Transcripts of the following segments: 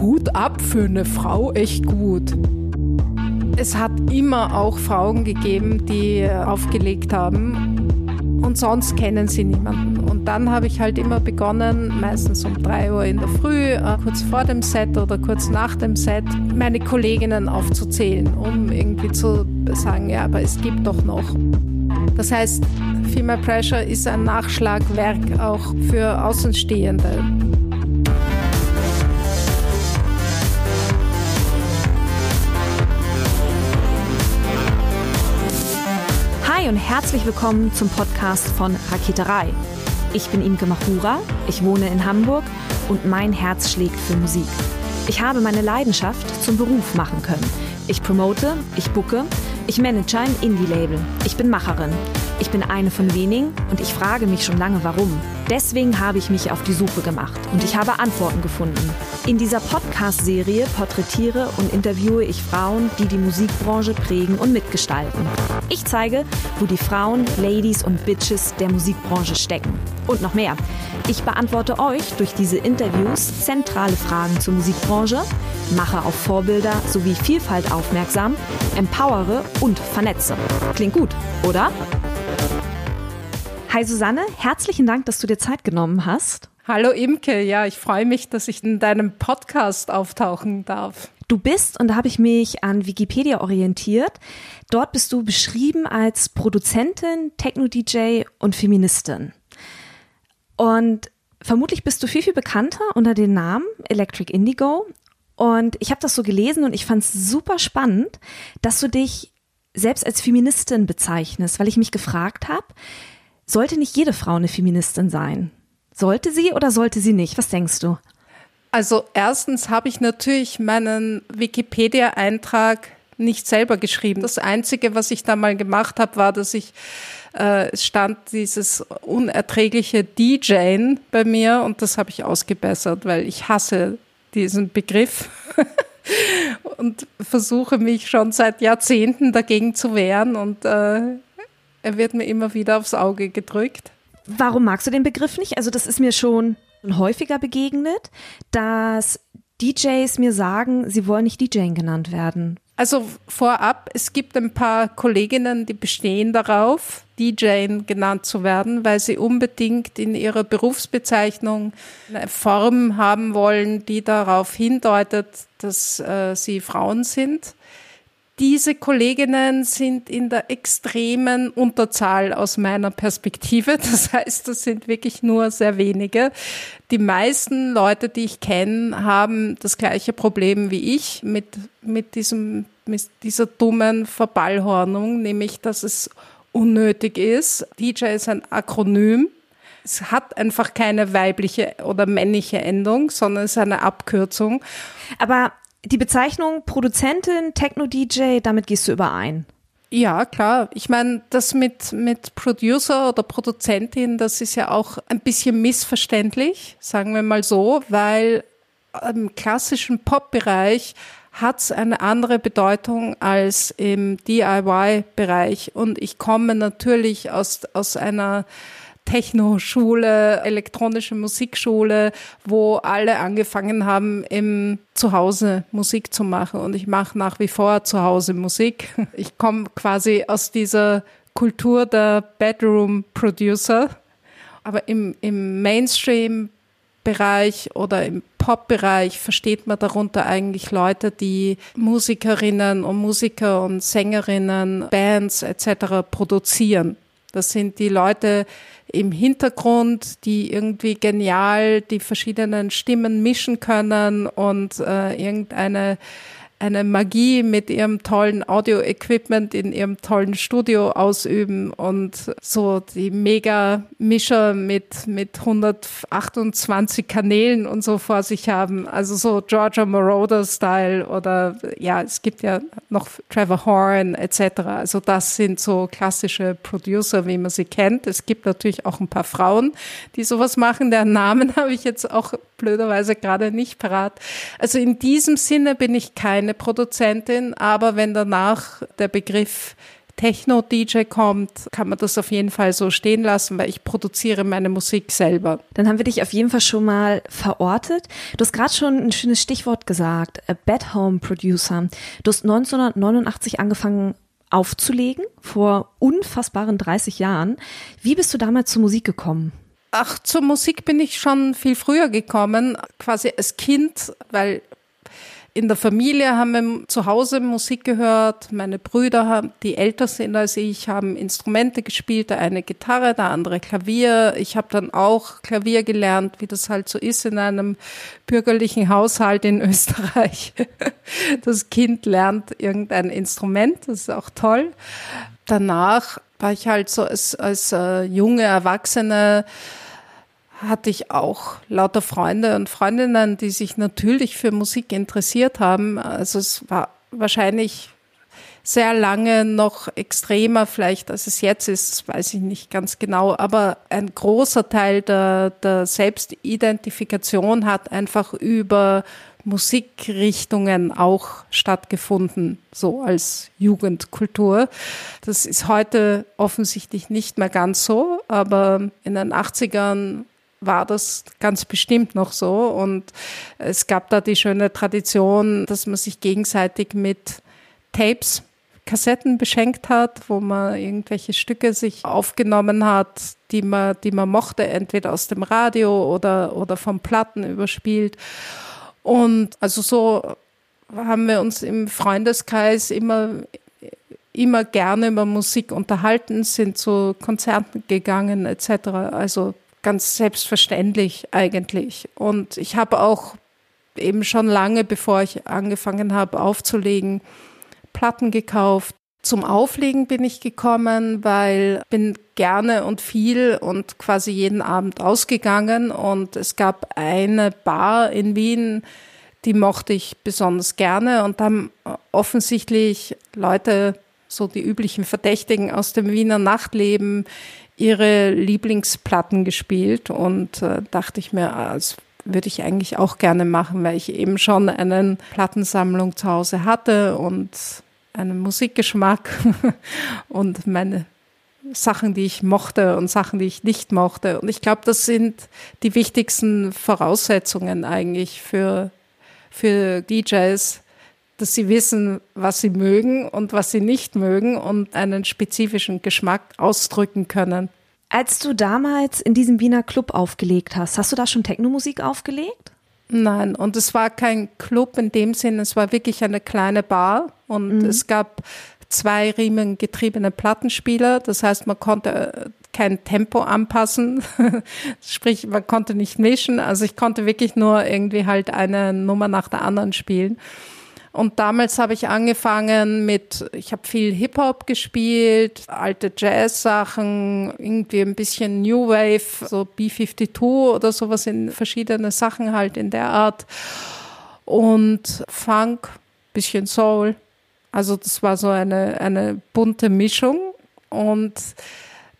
Hut ab für eine Frau, echt gut. Es hat immer auch Frauen gegeben, die aufgelegt haben und sonst kennen sie niemanden. Und dann habe ich halt immer begonnen, meistens um drei Uhr in der Früh, äh, kurz vor dem Set oder kurz nach dem Set, meine Kolleginnen aufzuzählen, um irgendwie zu sagen, ja, aber es gibt doch noch. Das heißt, Female Pressure ist ein Nachschlagwerk auch für Außenstehende. Und herzlich willkommen zum Podcast von Raketerei. Ich bin Imke Machura, ich wohne in Hamburg und mein Herz schlägt für Musik. Ich habe meine Leidenschaft zum Beruf machen können. Ich promote, ich bucke, ich manage ein Indie-Label. Ich bin Macherin. Ich bin eine von wenigen und ich frage mich schon lange, warum. Deswegen habe ich mich auf die Suche gemacht und ich habe Antworten gefunden. In dieser Podcast-Serie porträtiere und interviewe ich Frauen, die die Musikbranche prägen und mitgestalten. Ich zeige, wo die Frauen, Ladies und Bitches der Musikbranche stecken. Und noch mehr. Ich beantworte euch durch diese Interviews zentrale Fragen zur Musikbranche, mache auf Vorbilder sowie Vielfalt aufmerksam, empowere und vernetze. Klingt gut, oder? Hi Susanne, herzlichen Dank, dass du dir Zeit genommen hast. Hallo Imke, ja, ich freue mich, dass ich in deinem Podcast auftauchen darf. Du bist, und da habe ich mich an Wikipedia orientiert, dort bist du beschrieben als Produzentin, Techno-DJ und Feministin. Und vermutlich bist du viel, viel bekannter unter dem Namen Electric Indigo. Und ich habe das so gelesen und ich fand es super spannend, dass du dich selbst als Feministin bezeichnest, weil ich mich gefragt habe, sollte nicht jede Frau eine Feministin sein? Sollte sie oder sollte sie nicht? Was denkst du? Also erstens habe ich natürlich meinen Wikipedia-Eintrag nicht selber geschrieben. Das Einzige, was ich da mal gemacht habe, war, dass ich äh, stand dieses unerträgliche DJing bei mir und das habe ich ausgebessert, weil ich hasse diesen Begriff und versuche mich schon seit Jahrzehnten dagegen zu wehren und äh, er wird mir immer wieder aufs Auge gedrückt. Warum magst du den Begriff nicht? Also das ist mir schon häufiger begegnet, dass DJs mir sagen, sie wollen nicht DJing genannt werden. Also vorab, es gibt ein paar Kolleginnen, die bestehen darauf, DJ genannt zu werden, weil sie unbedingt in ihrer Berufsbezeichnung eine Form haben wollen, die darauf hindeutet, dass äh, sie Frauen sind. Diese Kolleginnen sind in der extremen Unterzahl aus meiner Perspektive. Das heißt, das sind wirklich nur sehr wenige. Die meisten Leute, die ich kenne, haben das gleiche Problem wie ich mit, mit diesem, mit dieser dummen Verballhornung, nämlich, dass es unnötig ist. DJ ist ein Akronym. Es hat einfach keine weibliche oder männliche Endung, sondern es ist eine Abkürzung. Aber die Bezeichnung Produzentin, Techno-DJ, damit gehst du überein. Ja, klar. Ich meine, das mit, mit Producer oder Produzentin, das ist ja auch ein bisschen missverständlich, sagen wir mal so, weil im klassischen Pop-Bereich hat es eine andere Bedeutung als im DIY-Bereich. Und ich komme natürlich aus, aus einer Techno-Schule, elektronische Musikschule, wo alle angefangen haben, im Zuhause Musik zu machen. Und ich mache nach wie vor zu Hause Musik. Ich komme quasi aus dieser Kultur der Bedroom-Producer. Aber im, im Mainstream Bereich oder im Pop-Bereich versteht man darunter eigentlich Leute, die Musikerinnen und Musiker und Sängerinnen, Bands etc. produzieren. Das sind die Leute im Hintergrund, die irgendwie genial die verschiedenen Stimmen mischen können und äh, irgendeine eine Magie mit ihrem tollen Audio-Equipment in ihrem tollen Studio ausüben und so die Mega-Mischer mit, mit 128 Kanälen und so vor sich haben. Also so Georgia Moroder-Style oder ja, es gibt ja noch Trevor Horn etc. Also das sind so klassische Producer, wie man sie kennt. Es gibt natürlich auch ein paar Frauen, die sowas machen. Deren Namen habe ich jetzt auch blöderweise gerade nicht parat. Also in diesem Sinne bin ich keine Produzentin, aber wenn danach der Begriff Techno-DJ kommt, kann man das auf jeden Fall so stehen lassen, weil ich produziere meine Musik selber. Dann haben wir dich auf jeden Fall schon mal verortet. Du hast gerade schon ein schönes Stichwort gesagt, a Bad Home Producer. Du hast 1989 angefangen aufzulegen, vor unfassbaren 30 Jahren. Wie bist du damals zur Musik gekommen? Ach, zur Musik bin ich schon viel früher gekommen, quasi als Kind, weil in der Familie haben wir zu Hause Musik gehört. Meine Brüder, die älter sind als ich, haben Instrumente gespielt. Der eine Gitarre, der andere Klavier. Ich habe dann auch Klavier gelernt, wie das halt so ist in einem bürgerlichen Haushalt in Österreich. Das Kind lernt irgendein Instrument, das ist auch toll. Danach war ich halt so als, als äh, junge Erwachsene hatte ich auch lauter Freunde und Freundinnen, die sich natürlich für Musik interessiert haben. Also es war wahrscheinlich sehr lange noch extremer vielleicht, als es jetzt ist, weiß ich nicht ganz genau, aber ein großer Teil der, der Selbstidentifikation hat einfach über Musikrichtungen auch stattgefunden, so als Jugendkultur. Das ist heute offensichtlich nicht mehr ganz so, aber in den 80ern war das ganz bestimmt noch so. Und es gab da die schöne Tradition, dass man sich gegenseitig mit Tapes, Kassetten beschenkt hat, wo man irgendwelche Stücke sich aufgenommen hat, die man, die man mochte, entweder aus dem Radio oder, oder vom Platten überspielt. Und also so haben wir uns im Freundeskreis immer immer gerne über Musik unterhalten, sind zu Konzerten gegangen etc. Also ganz selbstverständlich eigentlich. Und ich habe auch eben schon lange, bevor ich angefangen habe aufzulegen, Platten gekauft. Zum Auflegen bin ich gekommen, weil bin gerne und viel und quasi jeden Abend ausgegangen. Und es gab eine Bar in Wien, die mochte ich besonders gerne. Und haben offensichtlich Leute, so die üblichen Verdächtigen aus dem Wiener Nachtleben, ihre Lieblingsplatten gespielt. Und äh, dachte ich mir, ah, das würde ich eigentlich auch gerne machen, weil ich eben schon eine Plattensammlung zu Hause hatte und einen Musikgeschmack und meine Sachen, die ich mochte und Sachen, die ich nicht mochte. Und ich glaube, das sind die wichtigsten Voraussetzungen eigentlich für, für DJs, dass sie wissen, was sie mögen und was sie nicht mögen und einen spezifischen Geschmack ausdrücken können. Als du damals in diesem Wiener Club aufgelegt hast, hast du da schon Technomusik aufgelegt? Nein, und es war kein Club in dem Sinn, es war wirklich eine kleine Bar und mhm. es gab zwei riemengetriebene Plattenspieler. Das heißt, man konnte äh, kein Tempo anpassen. Sprich, man konnte nicht mischen. Also ich konnte wirklich nur irgendwie halt eine Nummer nach der anderen spielen. Und damals habe ich angefangen mit, ich habe viel Hip-Hop gespielt, alte Jazz-Sachen, irgendwie ein bisschen New Wave, so B-52 oder sowas in verschiedene Sachen halt in der Art. Und Funk, bisschen Soul. Also das war so eine, eine bunte Mischung. Und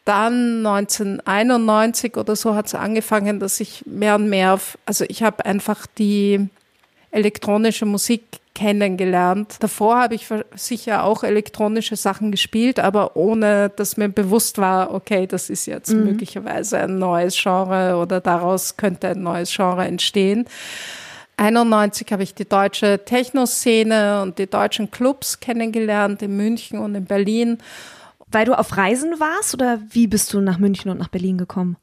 dann 1991 oder so hat es angefangen, dass ich mehr und mehr, auf, also ich habe einfach die elektronische Musik kennengelernt. Davor habe ich sicher auch elektronische Sachen gespielt, aber ohne, dass mir bewusst war, okay, das ist jetzt mhm. möglicherweise ein neues Genre oder daraus könnte ein neues Genre entstehen. 91 habe ich die deutsche Techno-Szene und die deutschen Clubs kennengelernt in München und in Berlin. Weil du auf Reisen warst oder wie bist du nach München und nach Berlin gekommen?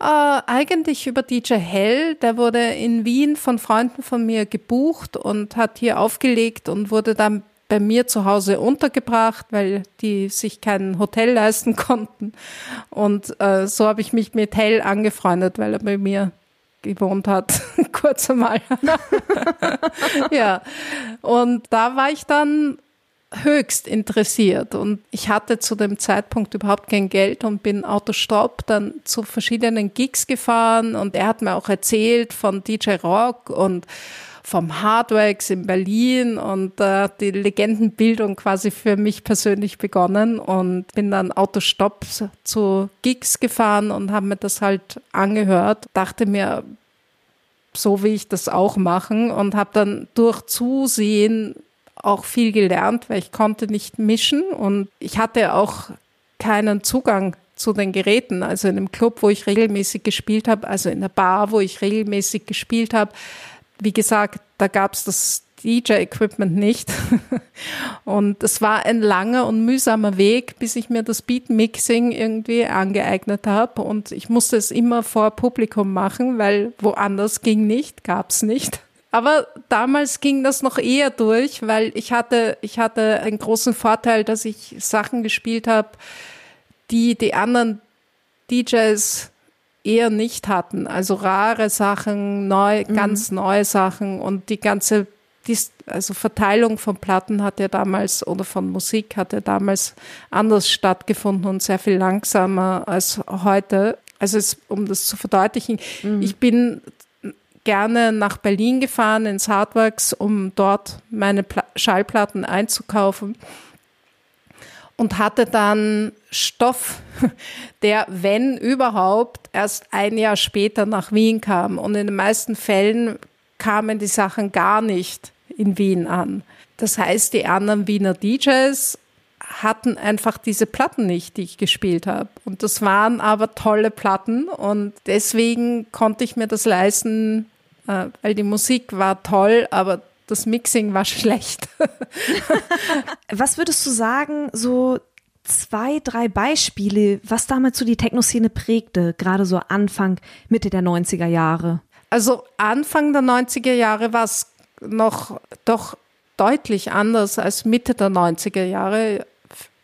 Äh, eigentlich über DJ Hell. Der wurde in Wien von Freunden von mir gebucht und hat hier aufgelegt und wurde dann bei mir zu Hause untergebracht, weil die sich kein Hotel leisten konnten. Und äh, so habe ich mich mit Hell angefreundet, weil er bei mir gewohnt hat, kurz einmal. ja. Und da war ich dann höchst interessiert. Und ich hatte zu dem Zeitpunkt überhaupt kein Geld und bin Autostopp dann zu verschiedenen Gigs gefahren. Und er hat mir auch erzählt von DJ Rock und vom Hardwax in Berlin. Und äh, die Legendenbildung quasi für mich persönlich begonnen und bin dann Autostopp zu Gigs gefahren und habe mir das halt angehört, dachte mir, so will ich das auch machen und habe dann durch Zusehen auch viel gelernt, weil ich konnte nicht mischen und ich hatte auch keinen Zugang zu den Geräten. Also in einem Club, wo ich regelmäßig gespielt habe, also in der Bar, wo ich regelmäßig gespielt habe. Wie gesagt, da gab es das DJ-Equipment nicht. und es war ein langer und mühsamer Weg, bis ich mir das Beatmixing irgendwie angeeignet habe. Und ich musste es immer vor Publikum machen, weil woanders ging nicht, gab es nicht. Aber damals ging das noch eher durch, weil ich hatte, ich hatte einen großen Vorteil, dass ich Sachen gespielt habe, die die anderen DJs eher nicht hatten. Also rare Sachen, neu, mhm. ganz neue Sachen und die ganze die, also Verteilung von Platten hat ja damals oder von Musik hat ja damals anders stattgefunden und sehr viel langsamer als heute. Also es, um das zu verdeutlichen, mhm. ich bin gerne nach Berlin gefahren ins Hardworks, um dort meine Pla Schallplatten einzukaufen und hatte dann Stoff, der, wenn überhaupt, erst ein Jahr später nach Wien kam. Und in den meisten Fällen kamen die Sachen gar nicht in Wien an. Das heißt, die anderen Wiener DJs hatten einfach diese Platten nicht, die ich gespielt habe. Und das waren aber tolle Platten und deswegen konnte ich mir das leisten, äh, weil die Musik war toll, aber das Mixing war schlecht. Was würdest du sagen, so zwei, drei Beispiele, was damals so die Techno-Szene prägte, gerade so Anfang, Mitte der 90er Jahre? Also Anfang der 90er Jahre war es noch doch deutlich anders als Mitte der 90er Jahre.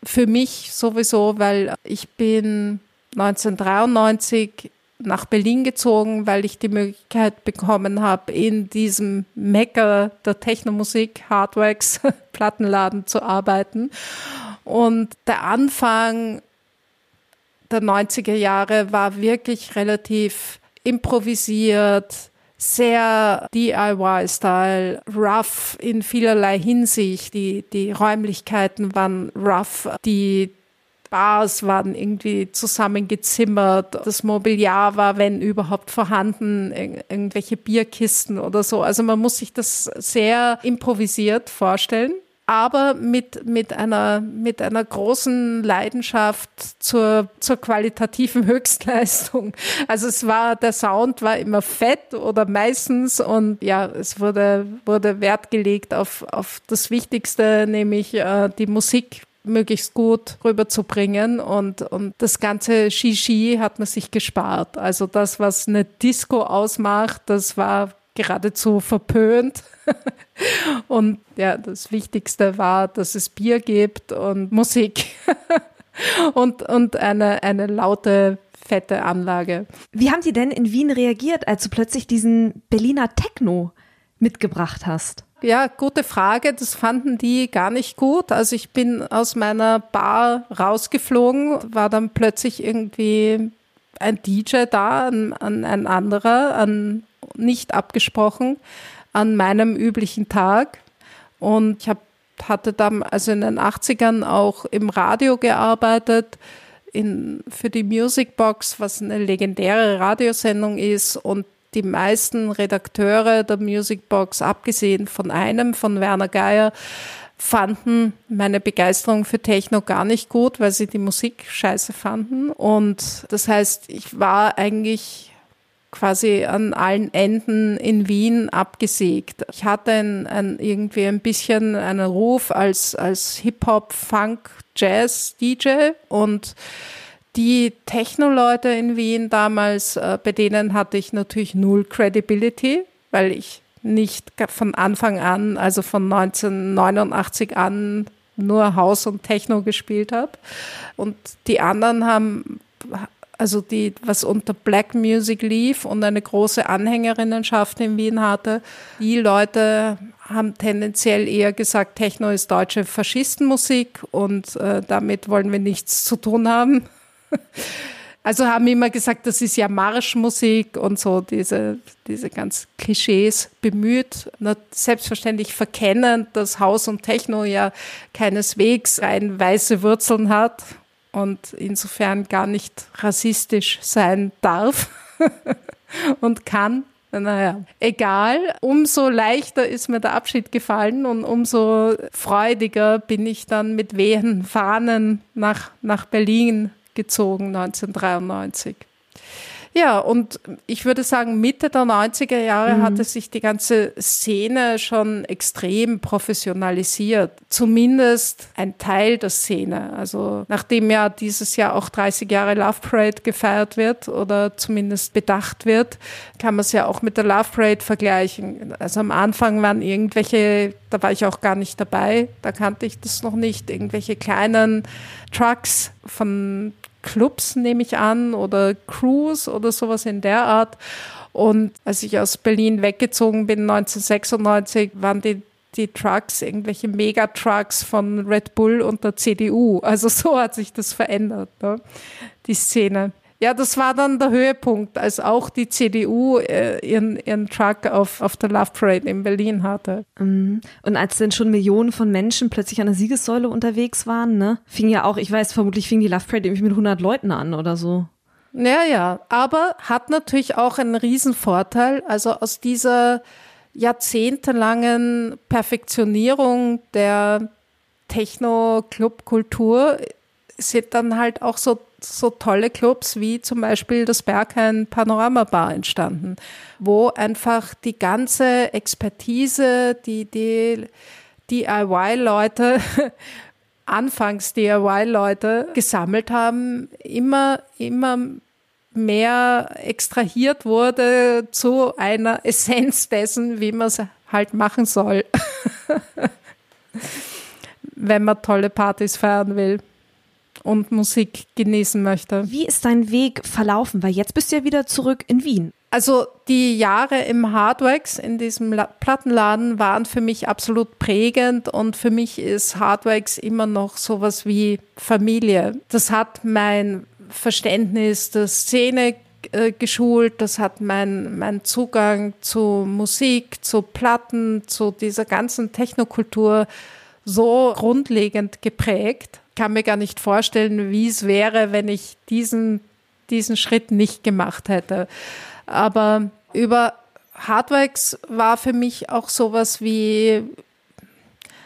Für mich sowieso, weil ich bin 1993 nach Berlin gezogen, weil ich die Möglichkeit bekommen habe, in diesem Mecker der Technomusik, Hardwax, Plattenladen zu arbeiten. Und der Anfang der 90er Jahre war wirklich relativ improvisiert, sehr DIY-Style, rough in vielerlei Hinsicht. Die, die Räumlichkeiten waren rough, die Bars waren irgendwie zusammengezimmert, das Mobiliar war, wenn überhaupt vorhanden, irgendwelche Bierkisten oder so. Also man muss sich das sehr improvisiert vorstellen aber mit, mit, einer, mit einer großen Leidenschaft zur, zur qualitativen Höchstleistung. Also es war, der Sound war immer fett oder meistens und ja, es wurde, wurde Wert gelegt auf, auf das Wichtigste, nämlich äh, die Musik möglichst gut rüberzubringen und, und das ganze Shishi hat man sich gespart. Also das, was eine Disco ausmacht, das war geradezu verpönt. und ja, das Wichtigste war, dass es Bier gibt und Musik und, und eine, eine laute, fette Anlage. Wie haben die denn in Wien reagiert, als du plötzlich diesen Berliner Techno mitgebracht hast? Ja, gute Frage. Das fanden die gar nicht gut. Also ich bin aus meiner Bar rausgeflogen, war dann plötzlich irgendwie ein DJ da, ein, ein anderer, ein nicht abgesprochen an meinem üblichen Tag. Und ich hab, hatte dann also in den 80ern auch im Radio gearbeitet, in, für die Music Box, was eine legendäre Radiosendung ist. Und die meisten Redakteure der Music Box, abgesehen von einem, von Werner Geier, fanden meine Begeisterung für Techno gar nicht gut, weil sie die Musik scheiße fanden. Und das heißt, ich war eigentlich quasi an allen Enden in Wien abgesägt. Ich hatte ein, ein, irgendwie ein bisschen einen Ruf als, als Hip-Hop, Funk, Jazz, DJ und die Techno-Leute in Wien damals, äh, bei denen hatte ich natürlich null Credibility, weil ich nicht von Anfang an, also von 1989 an, nur Haus und Techno gespielt habe. Und die anderen haben also die, was unter Black Music lief und eine große Anhängerinnenschaft in Wien hatte. Die Leute haben tendenziell eher gesagt, Techno ist deutsche Faschistenmusik und äh, damit wollen wir nichts zu tun haben. Also haben immer gesagt, das ist ja Marschmusik und so diese, diese ganz Klischees bemüht. Selbstverständlich verkennen, dass Haus und Techno ja keineswegs rein weiße Wurzeln hat und insofern gar nicht rassistisch sein darf und kann. Naja, egal. Umso leichter ist mir der Abschied gefallen und umso freudiger bin ich dann mit wehenden Fahnen nach, nach Berlin gezogen 1993. Ja, und ich würde sagen, Mitte der 90er Jahre mhm. hatte sich die ganze Szene schon extrem professionalisiert. Zumindest ein Teil der Szene. Also nachdem ja dieses Jahr auch 30 Jahre Love Parade gefeiert wird oder zumindest bedacht wird, kann man es ja auch mit der Love Parade vergleichen. Also am Anfang waren irgendwelche, da war ich auch gar nicht dabei, da kannte ich das noch nicht, irgendwelche kleinen Trucks von Clubs, nehme ich an, oder Crews oder sowas in der Art. Und als ich aus Berlin weggezogen bin, 1996, waren die, die Trucks irgendwelche Megatrucks von Red Bull und der CDU. Also so hat sich das verändert, ne? die Szene. Ja, das war dann der Höhepunkt, als auch die CDU äh, ihren, ihren Truck auf, auf der Love Parade in Berlin hatte. Mhm. Und als dann schon Millionen von Menschen plötzlich an der Siegessäule unterwegs waren, ne, fing ja auch, ich weiß, vermutlich fing die Love Parade irgendwie mit 100 Leuten an oder so. Ja, ja, aber hat natürlich auch einen Riesenvorteil. Also aus dieser jahrzehntelangen Perfektionierung der Techno-Club-Kultur sind dann halt auch so so tolle Clubs wie zum Beispiel das Berghain Panorama Bar entstanden, wo einfach die ganze Expertise, die, die DIY-Leute, anfangs DIY-Leute gesammelt haben, immer, immer mehr extrahiert wurde zu einer Essenz dessen, wie man es halt machen soll, wenn man tolle Partys feiern will und Musik genießen möchte. Wie ist dein Weg verlaufen? Weil jetzt bist du ja wieder zurück in Wien. Also die Jahre im Hardwax in diesem Plattenladen waren für mich absolut prägend und für mich ist Hardwax immer noch sowas wie Familie. Das hat mein Verständnis der Szene äh, geschult, das hat mein, mein Zugang zu Musik, zu Platten, zu dieser ganzen Technokultur so grundlegend geprägt kann mir gar nicht vorstellen, wie es wäre, wenn ich diesen, diesen Schritt nicht gemacht hätte. Aber über Hardwax war für mich auch sowas wie,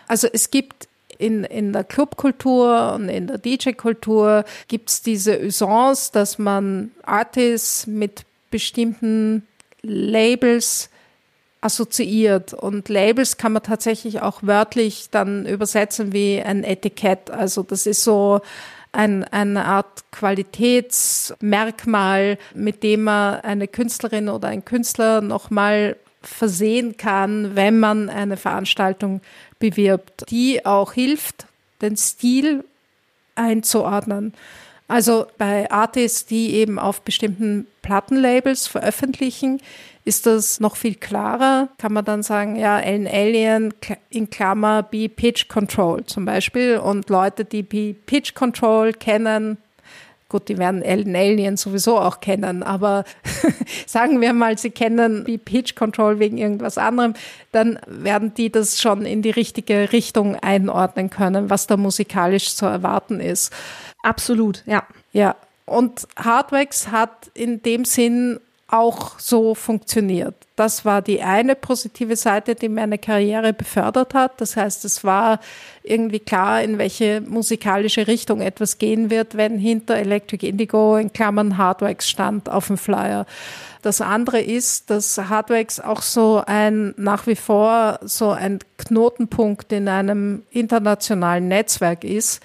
also es gibt in, in der Clubkultur und in der DJ-Kultur gibt es diese Usance, dass man Artists mit bestimmten Labels assoziiert. Und Labels kann man tatsächlich auch wörtlich dann übersetzen wie ein Etikett. Also das ist so ein, eine Art Qualitätsmerkmal, mit dem man eine Künstlerin oder ein Künstler nochmal versehen kann, wenn man eine Veranstaltung bewirbt, die auch hilft, den Stil einzuordnen. Also bei Artists, die eben auf bestimmten Plattenlabels veröffentlichen, ist das noch viel klarer. Kann man dann sagen, ja, Ellen Alien in Klammer B Pitch Control zum Beispiel und Leute, die B Pitch Control kennen, gut, die werden Ellen Alien sowieso auch kennen, aber sagen wir mal, sie kennen B Pitch Control wegen irgendwas anderem, dann werden die das schon in die richtige Richtung einordnen können, was da musikalisch zu erwarten ist. Absolut, ja. Ja. Und Hardwax hat in dem Sinn auch so funktioniert. Das war die eine positive Seite, die meine Karriere befördert hat. Das heißt, es war irgendwie klar, in welche musikalische Richtung etwas gehen wird, wenn hinter Electric Indigo in Klammern Hardwax stand auf dem Flyer. Das andere ist, dass Hardwax auch so ein, nach wie vor so ein Knotenpunkt in einem internationalen Netzwerk ist.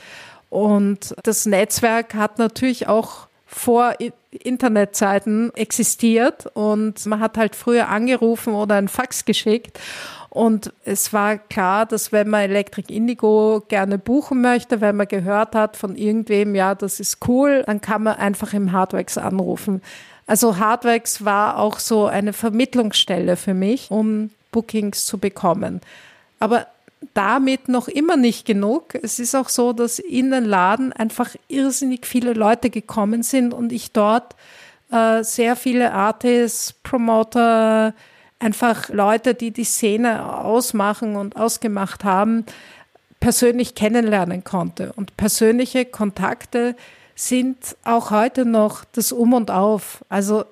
Und das Netzwerk hat natürlich auch vor Internetzeiten existiert und man hat halt früher angerufen oder ein Fax geschickt. Und es war klar, dass wenn man Electric Indigo gerne buchen möchte, wenn man gehört hat von irgendwem, ja, das ist cool, dann kann man einfach im Hardwax anrufen. Also Hardwax war auch so eine Vermittlungsstelle für mich, um Bookings zu bekommen. Aber damit noch immer nicht genug. Es ist auch so, dass in den Laden einfach irrsinnig viele Leute gekommen sind und ich dort äh, sehr viele Artists, Promoter, einfach Leute, die die Szene ausmachen und ausgemacht haben, persönlich kennenlernen konnte. Und persönliche Kontakte sind auch heute noch das Um und Auf. Also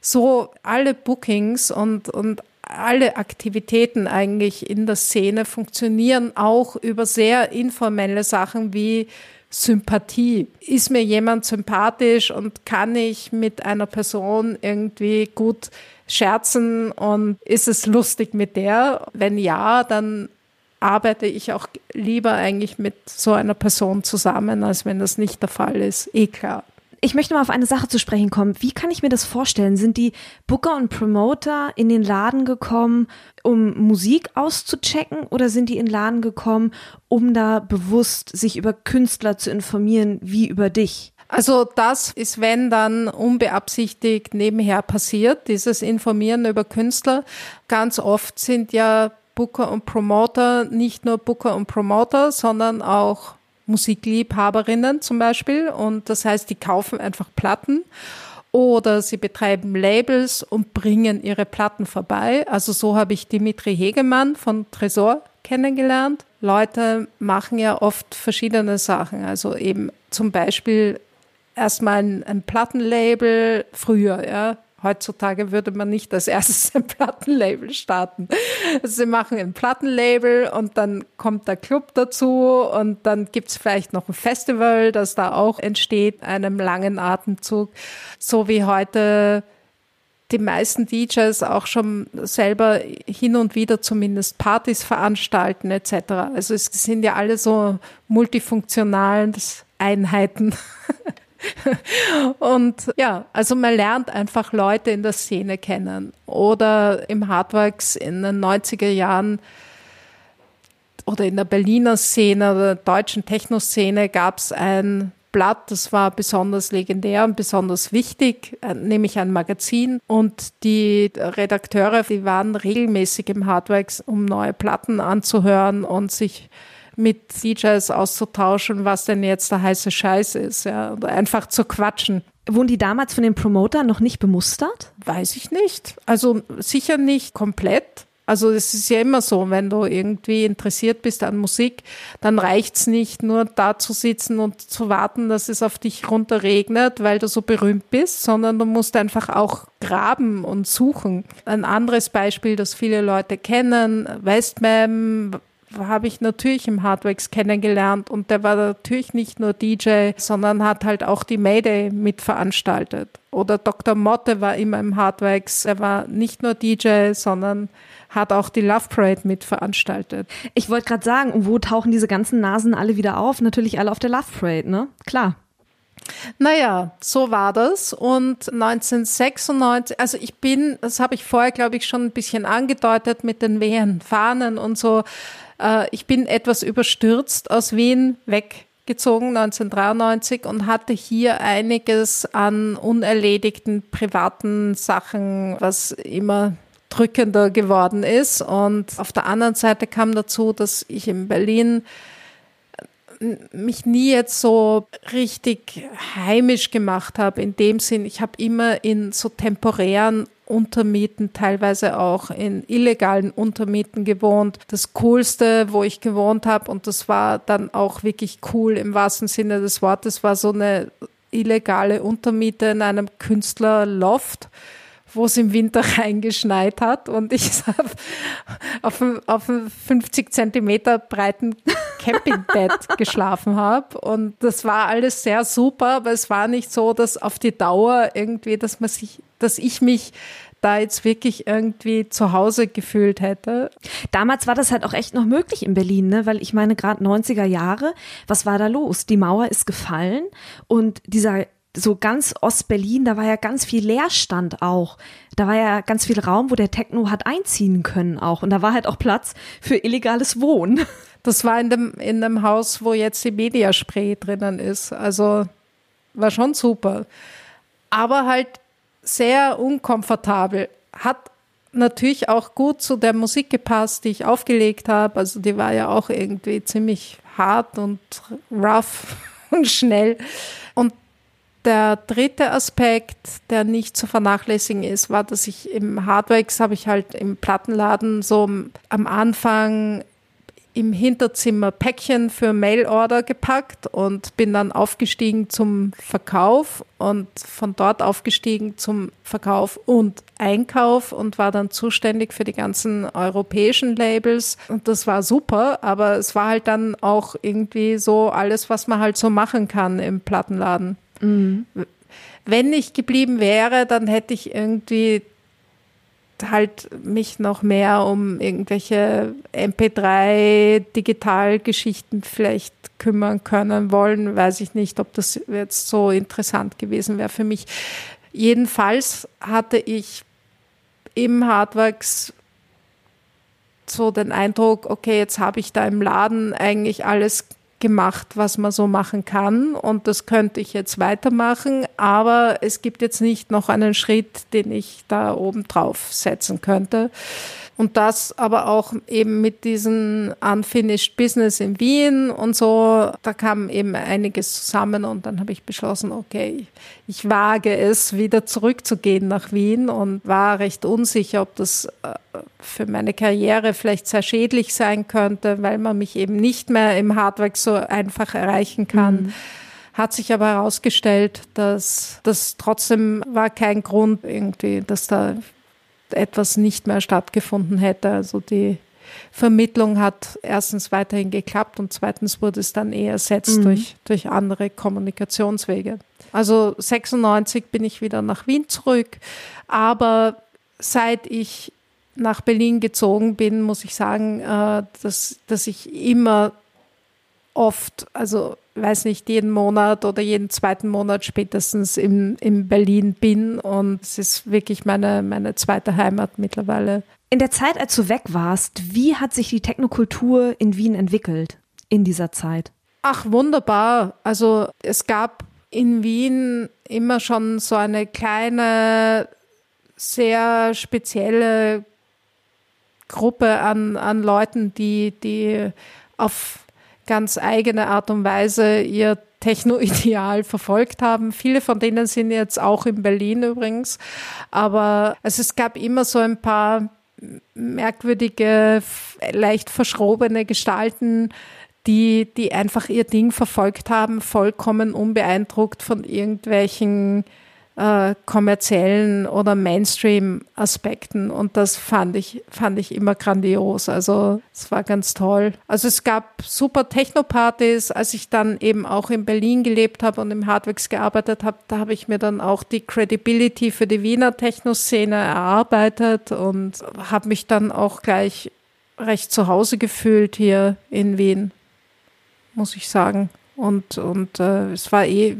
so alle Bookings und, und alle Aktivitäten eigentlich in der Szene funktionieren auch über sehr informelle Sachen wie Sympathie. Ist mir jemand sympathisch und kann ich mit einer Person irgendwie gut scherzen und ist es lustig mit der? Wenn ja, dann arbeite ich auch lieber eigentlich mit so einer Person zusammen, als wenn das nicht der Fall ist. Eh klar. Ich möchte mal auf eine Sache zu sprechen kommen. Wie kann ich mir das vorstellen? Sind die Booker und Promoter in den Laden gekommen, um Musik auszuchecken oder sind die in den Laden gekommen, um da bewusst sich über Künstler zu informieren, wie über dich? Also das ist, wenn dann unbeabsichtigt nebenher passiert, dieses Informieren über Künstler. Ganz oft sind ja Booker und Promoter nicht nur Booker und Promoter, sondern auch Musikliebhaberinnen zum Beispiel. Und das heißt, die kaufen einfach Platten oder sie betreiben Labels und bringen ihre Platten vorbei. Also so habe ich Dimitri Hegemann von Tresor kennengelernt. Leute machen ja oft verschiedene Sachen. Also eben zum Beispiel erstmal ein, ein Plattenlabel früher, ja, Heutzutage würde man nicht als erstes ein Plattenlabel starten. Sie machen ein Plattenlabel und dann kommt der Club dazu und dann gibt's vielleicht noch ein Festival, das da auch entsteht, einem langen Atemzug. So wie heute die meisten DJs auch schon selber hin und wieder zumindest Partys veranstalten etc. Also es sind ja alle so multifunktionalen Einheiten. und ja, also man lernt einfach Leute in der Szene kennen. Oder im Hardworks in den 90er Jahren oder in der Berliner Szene oder der deutschen Techno-Szene gab es ein Blatt, das war besonders legendär und besonders wichtig, äh, nämlich ein Magazin. Und die Redakteure, die waren regelmäßig im Hardworks, um neue Platten anzuhören und sich mit DJs auszutauschen, was denn jetzt der heiße Scheiß ist, ja, oder einfach zu quatschen. Wurden die damals von den Promotern noch nicht bemustert? Weiß ich nicht. Also sicher nicht komplett. Also es ist ja immer so, wenn du irgendwie interessiert bist an Musik, dann reicht's nicht nur da zu sitzen und zu warten, dass es auf dich runterregnet, weil du so berühmt bist, sondern du musst einfach auch graben und suchen. Ein anderes Beispiel, das viele Leute kennen, Westmam habe ich natürlich im Hardwax kennengelernt und der war natürlich nicht nur DJ, sondern hat halt auch die Mayday mitveranstaltet. Oder Dr. Motte war immer im Hardwax. Er war nicht nur DJ, sondern hat auch die Love Parade mitveranstaltet. Ich wollte gerade sagen, wo tauchen diese ganzen Nasen alle wieder auf? Natürlich alle auf der Love Parade, ne? Klar. Naja, so war das. Und 1996, also ich bin, das habe ich vorher, glaube ich, schon ein bisschen angedeutet mit den wehen Fahnen und so. Äh, ich bin etwas überstürzt aus Wien weggezogen 1993 und hatte hier einiges an unerledigten privaten Sachen, was immer drückender geworden ist. Und auf der anderen Seite kam dazu, dass ich in Berlin mich nie jetzt so richtig heimisch gemacht habe. In dem Sinn, ich habe immer in so temporären Untermieten, teilweise auch in illegalen Untermieten gewohnt. Das Coolste, wo ich gewohnt habe, und das war dann auch wirklich cool im wahrsten Sinne des Wortes, war so eine illegale Untermiete in einem Künstlerloft wo es im Winter reingeschneit hat und ich auf auf einem 50 Zentimeter breiten Campingbett geschlafen habe. Und das war alles sehr super, aber es war nicht so, dass auf die Dauer irgendwie, dass man sich, dass ich mich da jetzt wirklich irgendwie zu Hause gefühlt hätte. Damals war das halt auch echt noch möglich in Berlin, ne? Weil ich meine, gerade 90er Jahre, was war da los? Die Mauer ist gefallen und dieser so ganz Ostberlin, da war ja ganz viel Leerstand auch. Da war ja ganz viel Raum, wo der Techno hat einziehen können auch. Und da war halt auch Platz für illegales Wohnen. Das war in dem, in dem Haus, wo jetzt die Mediaspray drinnen ist. Also war schon super. Aber halt sehr unkomfortabel. Hat natürlich auch gut zu der Musik gepasst, die ich aufgelegt habe. Also die war ja auch irgendwie ziemlich hart und rough und schnell. Und der dritte Aspekt, der nicht zu vernachlässigen ist, war, dass ich im Hardwax habe ich halt im Plattenladen so am Anfang im Hinterzimmer Päckchen für Mailorder gepackt und bin dann aufgestiegen zum Verkauf und von dort aufgestiegen zum Verkauf und Einkauf und war dann zuständig für die ganzen europäischen Labels und das war super, aber es war halt dann auch irgendwie so alles, was man halt so machen kann im Plattenladen. Mhm. Wenn ich geblieben wäre, dann hätte ich irgendwie halt mich noch mehr um irgendwelche MP3 Digitalgeschichten vielleicht kümmern können wollen, weiß ich nicht, ob das jetzt so interessant gewesen wäre für mich. Jedenfalls hatte ich im Hardworks so den Eindruck, okay, jetzt habe ich da im Laden eigentlich alles gemacht, was man so machen kann und das könnte ich jetzt weitermachen, aber es gibt jetzt nicht noch einen Schritt, den ich da oben drauf setzen könnte. Und das aber auch eben mit diesem Unfinished Business in Wien und so, da kam eben einiges zusammen und dann habe ich beschlossen, okay, ich wage es, wieder zurückzugehen nach Wien und war recht unsicher, ob das äh, für meine Karriere vielleicht sehr schädlich sein könnte, weil man mich eben nicht mehr im Hardwork so einfach erreichen kann. Mhm hat sich aber herausgestellt, dass das trotzdem war kein Grund irgendwie, dass da etwas nicht mehr stattgefunden hätte. Also die Vermittlung hat erstens weiterhin geklappt und zweitens wurde es dann eher ersetzt mhm. durch, durch andere Kommunikationswege. Also 96 bin ich wieder nach Wien zurück, aber seit ich nach Berlin gezogen bin, muss ich sagen, äh, dass, dass ich immer oft, also weiß nicht, jeden Monat oder jeden zweiten Monat spätestens in, in Berlin bin und es ist wirklich meine, meine zweite Heimat mittlerweile. In der Zeit, als du weg warst, wie hat sich die Technokultur in Wien entwickelt in dieser Zeit? Ach, wunderbar. Also es gab in Wien immer schon so eine kleine, sehr spezielle Gruppe an, an Leuten, die, die auf ganz eigene Art und Weise ihr Techno-Ideal verfolgt haben. Viele von denen sind jetzt auch in Berlin übrigens. Aber also es gab immer so ein paar merkwürdige, leicht verschrobene Gestalten, die, die einfach ihr Ding verfolgt haben, vollkommen unbeeindruckt von irgendwelchen äh, kommerziellen oder Mainstream-Aspekten. Und das fand ich, fand ich immer grandios. Also es war ganz toll. Also es gab super Techno-Partys. Als ich dann eben auch in Berlin gelebt habe und im Hardworks gearbeitet habe, da habe ich mir dann auch die Credibility für die Wiener Techno-Szene erarbeitet und habe mich dann auch gleich recht zu Hause gefühlt hier in Wien, muss ich sagen. Und, und äh, es war eh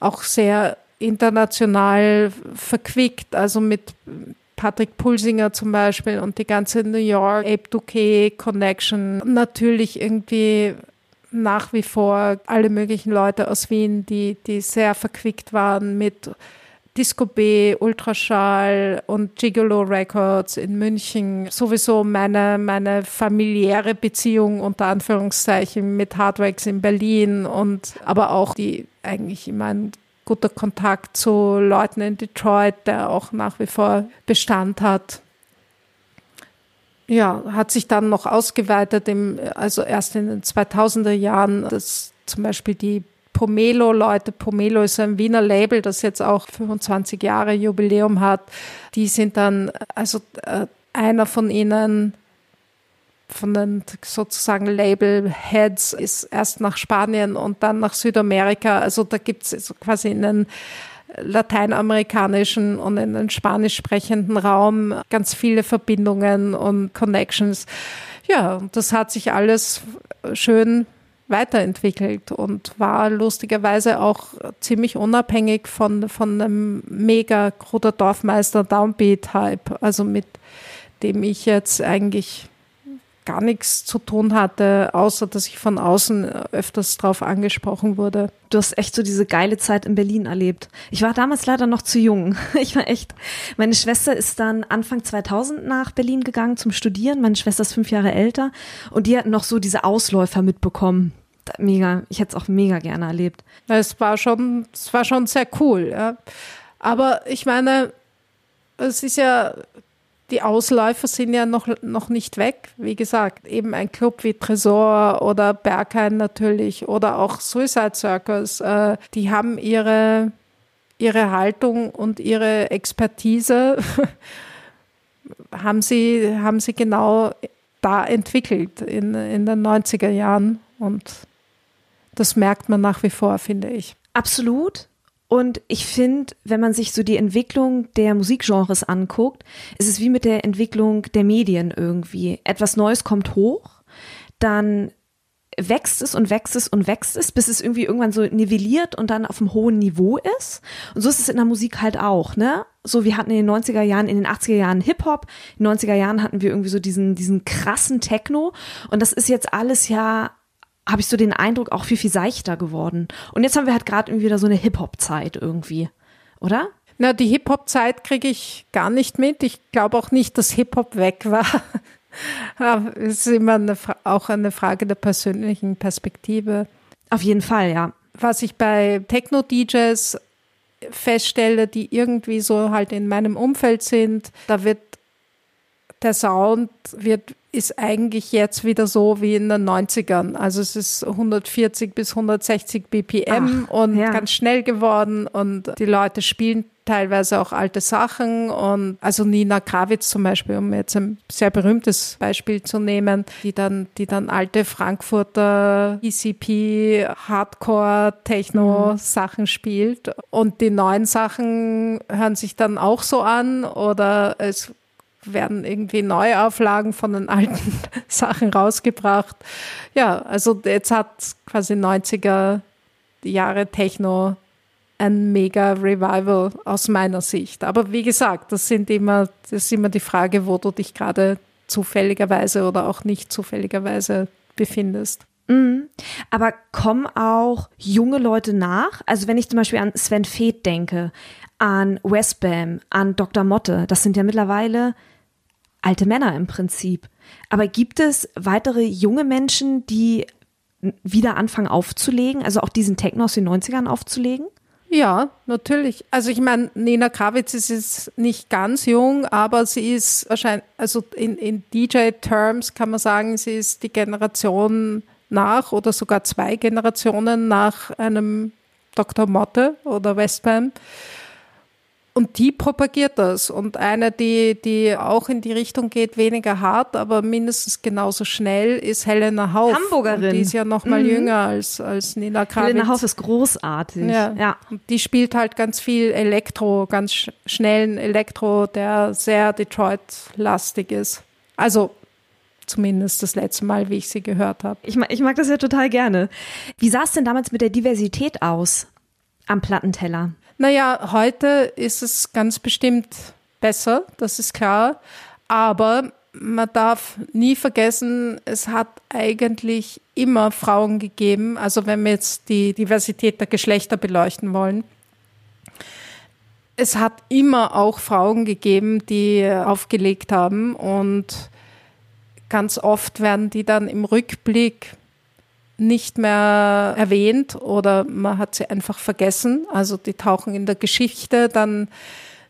auch sehr international verquickt, also mit Patrick Pulsinger zum Beispiel und die ganze New York Ape Duque Connection. Natürlich irgendwie nach wie vor alle möglichen Leute aus Wien, die, die sehr verquickt waren mit Disco B, Ultraschall und Gigolo Records in München. Sowieso meine, meine familiäre Beziehung unter Anführungszeichen mit Hardwax in Berlin und aber auch die eigentlich immer ein guter Kontakt zu Leuten in Detroit, der auch nach wie vor Bestand hat. Ja, hat sich dann noch ausgeweitet, im, also erst in den 2000er Jahren, dass zum Beispiel die Pomelo-Leute, Pomelo ist ein Wiener Label, das jetzt auch 25 Jahre Jubiläum hat, die sind dann, also äh, einer von ihnen von den sozusagen Label-Heads ist erst nach Spanien und dann nach Südamerika. Also da gibt es quasi in den lateinamerikanischen und in den spanisch sprechenden Raum ganz viele Verbindungen und Connections. Ja, das hat sich alles schön weiterentwickelt und war lustigerweise auch ziemlich unabhängig von, von einem mega Kruder Dorfmeister Downbeat-Hype, also mit dem ich jetzt eigentlich gar nichts zu tun hatte, außer dass ich von außen öfters drauf angesprochen wurde. Du hast echt so diese geile Zeit in Berlin erlebt. Ich war damals leider noch zu jung. Ich war echt. Meine Schwester ist dann Anfang 2000 nach Berlin gegangen zum Studieren. Meine Schwester ist fünf Jahre älter und die hat noch so diese Ausläufer mitbekommen. Mega. Ich hätte es auch mega gerne erlebt. Es war schon, es war schon sehr cool. Ja. Aber ich meine, es ist ja die Ausläufer sind ja noch, noch nicht weg. Wie gesagt, eben ein Club wie Tresor oder Berghain natürlich oder auch Suicide Circus, äh, die haben ihre, ihre Haltung und ihre Expertise, haben sie, haben sie genau da entwickelt in, in den 90er Jahren und das merkt man nach wie vor, finde ich. Absolut. Und ich finde, wenn man sich so die Entwicklung der Musikgenres anguckt, ist es wie mit der Entwicklung der Medien irgendwie. Etwas Neues kommt hoch, dann wächst es und wächst es und wächst es, bis es irgendwie irgendwann so nivelliert und dann auf einem hohen Niveau ist. Und so ist es in der Musik halt auch, ne? So, wir hatten in den 90er Jahren, in den 80er Jahren Hip-Hop, in den 90er Jahren hatten wir irgendwie so diesen, diesen krassen Techno. Und das ist jetzt alles ja habe ich so den Eindruck, auch viel, viel seichter geworden. Und jetzt haben wir halt gerade irgendwie wieder so eine Hip-Hop-Zeit irgendwie, oder? Na, die Hip-Hop-Zeit kriege ich gar nicht mit. Ich glaube auch nicht, dass Hip-Hop weg war. es ist immer eine, auch eine Frage der persönlichen Perspektive. Auf jeden Fall, ja. Was ich bei Techno-DJs feststelle, die irgendwie so halt in meinem Umfeld sind, da wird der Sound wird ist eigentlich jetzt wieder so wie in den 90ern. Also es ist 140 bis 160 BPM Ach, und ja. ganz schnell geworden und die Leute spielen teilweise auch alte Sachen und also Nina Krawitz zum Beispiel, um jetzt ein sehr berühmtes Beispiel zu nehmen, die dann, die dann alte Frankfurter ECP, Hardcore, Techno Sachen spielt und die neuen Sachen hören sich dann auch so an oder es werden irgendwie Neuauflagen von den alten Sachen rausgebracht. Ja, also jetzt hat quasi 90er Jahre Techno ein mega Revival aus meiner Sicht. Aber wie gesagt, das sind immer, das ist immer die Frage, wo du dich gerade zufälligerweise oder auch nicht zufälligerweise befindest. Mhm. Aber kommen auch junge Leute nach? Also wenn ich zum Beispiel an Sven Feth denke, an Westbam, an Dr. Motte, das sind ja mittlerweile alte Männer im Prinzip. Aber gibt es weitere junge Menschen, die wieder anfangen aufzulegen, also auch diesen Techno aus den 90ern aufzulegen? Ja, natürlich. Also ich meine, Nina Krawitz ist jetzt nicht ganz jung, aber sie ist wahrscheinlich, also in, in DJ-Terms kann man sagen, sie ist die Generation nach oder sogar zwei Generationen nach einem Dr. Motte oder Westbam. Und die propagiert das. Und eine, die, die auch in die Richtung geht, weniger hart, aber mindestens genauso schnell, ist Helena Hauf. Hamburgerin. Und die ist ja noch mal mhm. jünger als, als Nina Kravitz. Helena Hauf ist großartig. Ja. ja. Und die spielt halt ganz viel Elektro, ganz sch schnellen Elektro, der sehr Detroit-lastig ist. Also zumindest das letzte Mal, wie ich sie gehört habe. Ich mag, ich mag das ja total gerne. Wie sah es denn damals mit der Diversität aus am Plattenteller? Naja, heute ist es ganz bestimmt besser, das ist klar. Aber man darf nie vergessen, es hat eigentlich immer Frauen gegeben, also wenn wir jetzt die Diversität der Geschlechter beleuchten wollen. Es hat immer auch Frauen gegeben, die aufgelegt haben und ganz oft werden die dann im Rückblick nicht mehr erwähnt oder man hat sie einfach vergessen. Also die tauchen in der Geschichte dann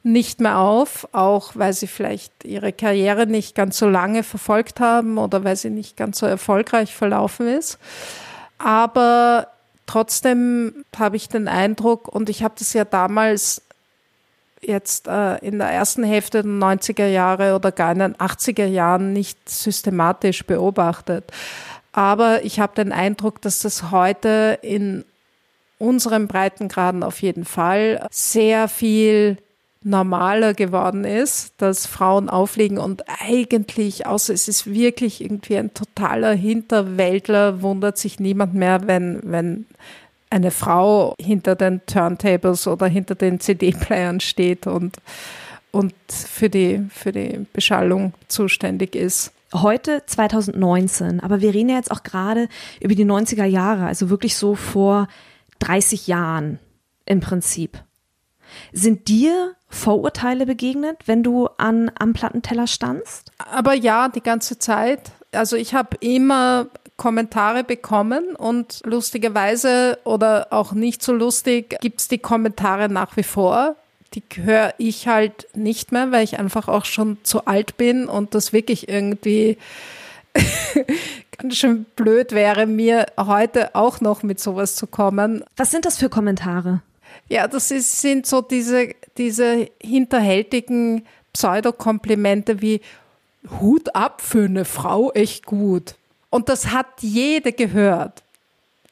nicht mehr auf, auch weil sie vielleicht ihre Karriere nicht ganz so lange verfolgt haben oder weil sie nicht ganz so erfolgreich verlaufen ist. Aber trotzdem habe ich den Eindruck, und ich habe das ja damals jetzt äh, in der ersten Hälfte der 90er Jahre oder gar in den 80er Jahren nicht systematisch beobachtet. Aber ich habe den Eindruck, dass das heute in unseren Breitengraden auf jeden Fall sehr viel normaler geworden ist, dass Frauen auflegen und eigentlich, außer es ist wirklich irgendwie ein totaler Hinterwäldler, wundert sich niemand mehr, wenn, wenn eine Frau hinter den Turntables oder hinter den CD-Playern steht und, und für die, für die Beschallung zuständig ist heute 2019, aber wir reden ja jetzt auch gerade über die 90er Jahre, also wirklich so vor 30 Jahren im Prinzip. Sind dir Vorurteile begegnet, wenn du an, am Plattenteller standst? Aber ja, die ganze Zeit. Also ich habe immer Kommentare bekommen und lustigerweise oder auch nicht so lustig gibt es die Kommentare nach wie vor, die höre ich halt nicht mehr, weil ich einfach auch schon zu alt bin und das wirklich irgendwie ganz schön blöd wäre, mir heute auch noch mit sowas zu kommen. Was sind das für Kommentare? Ja, das ist, sind so diese, diese hinterhältigen Pseudokomplimente wie Hut ab für eine Frau, echt gut. Und das hat jede gehört.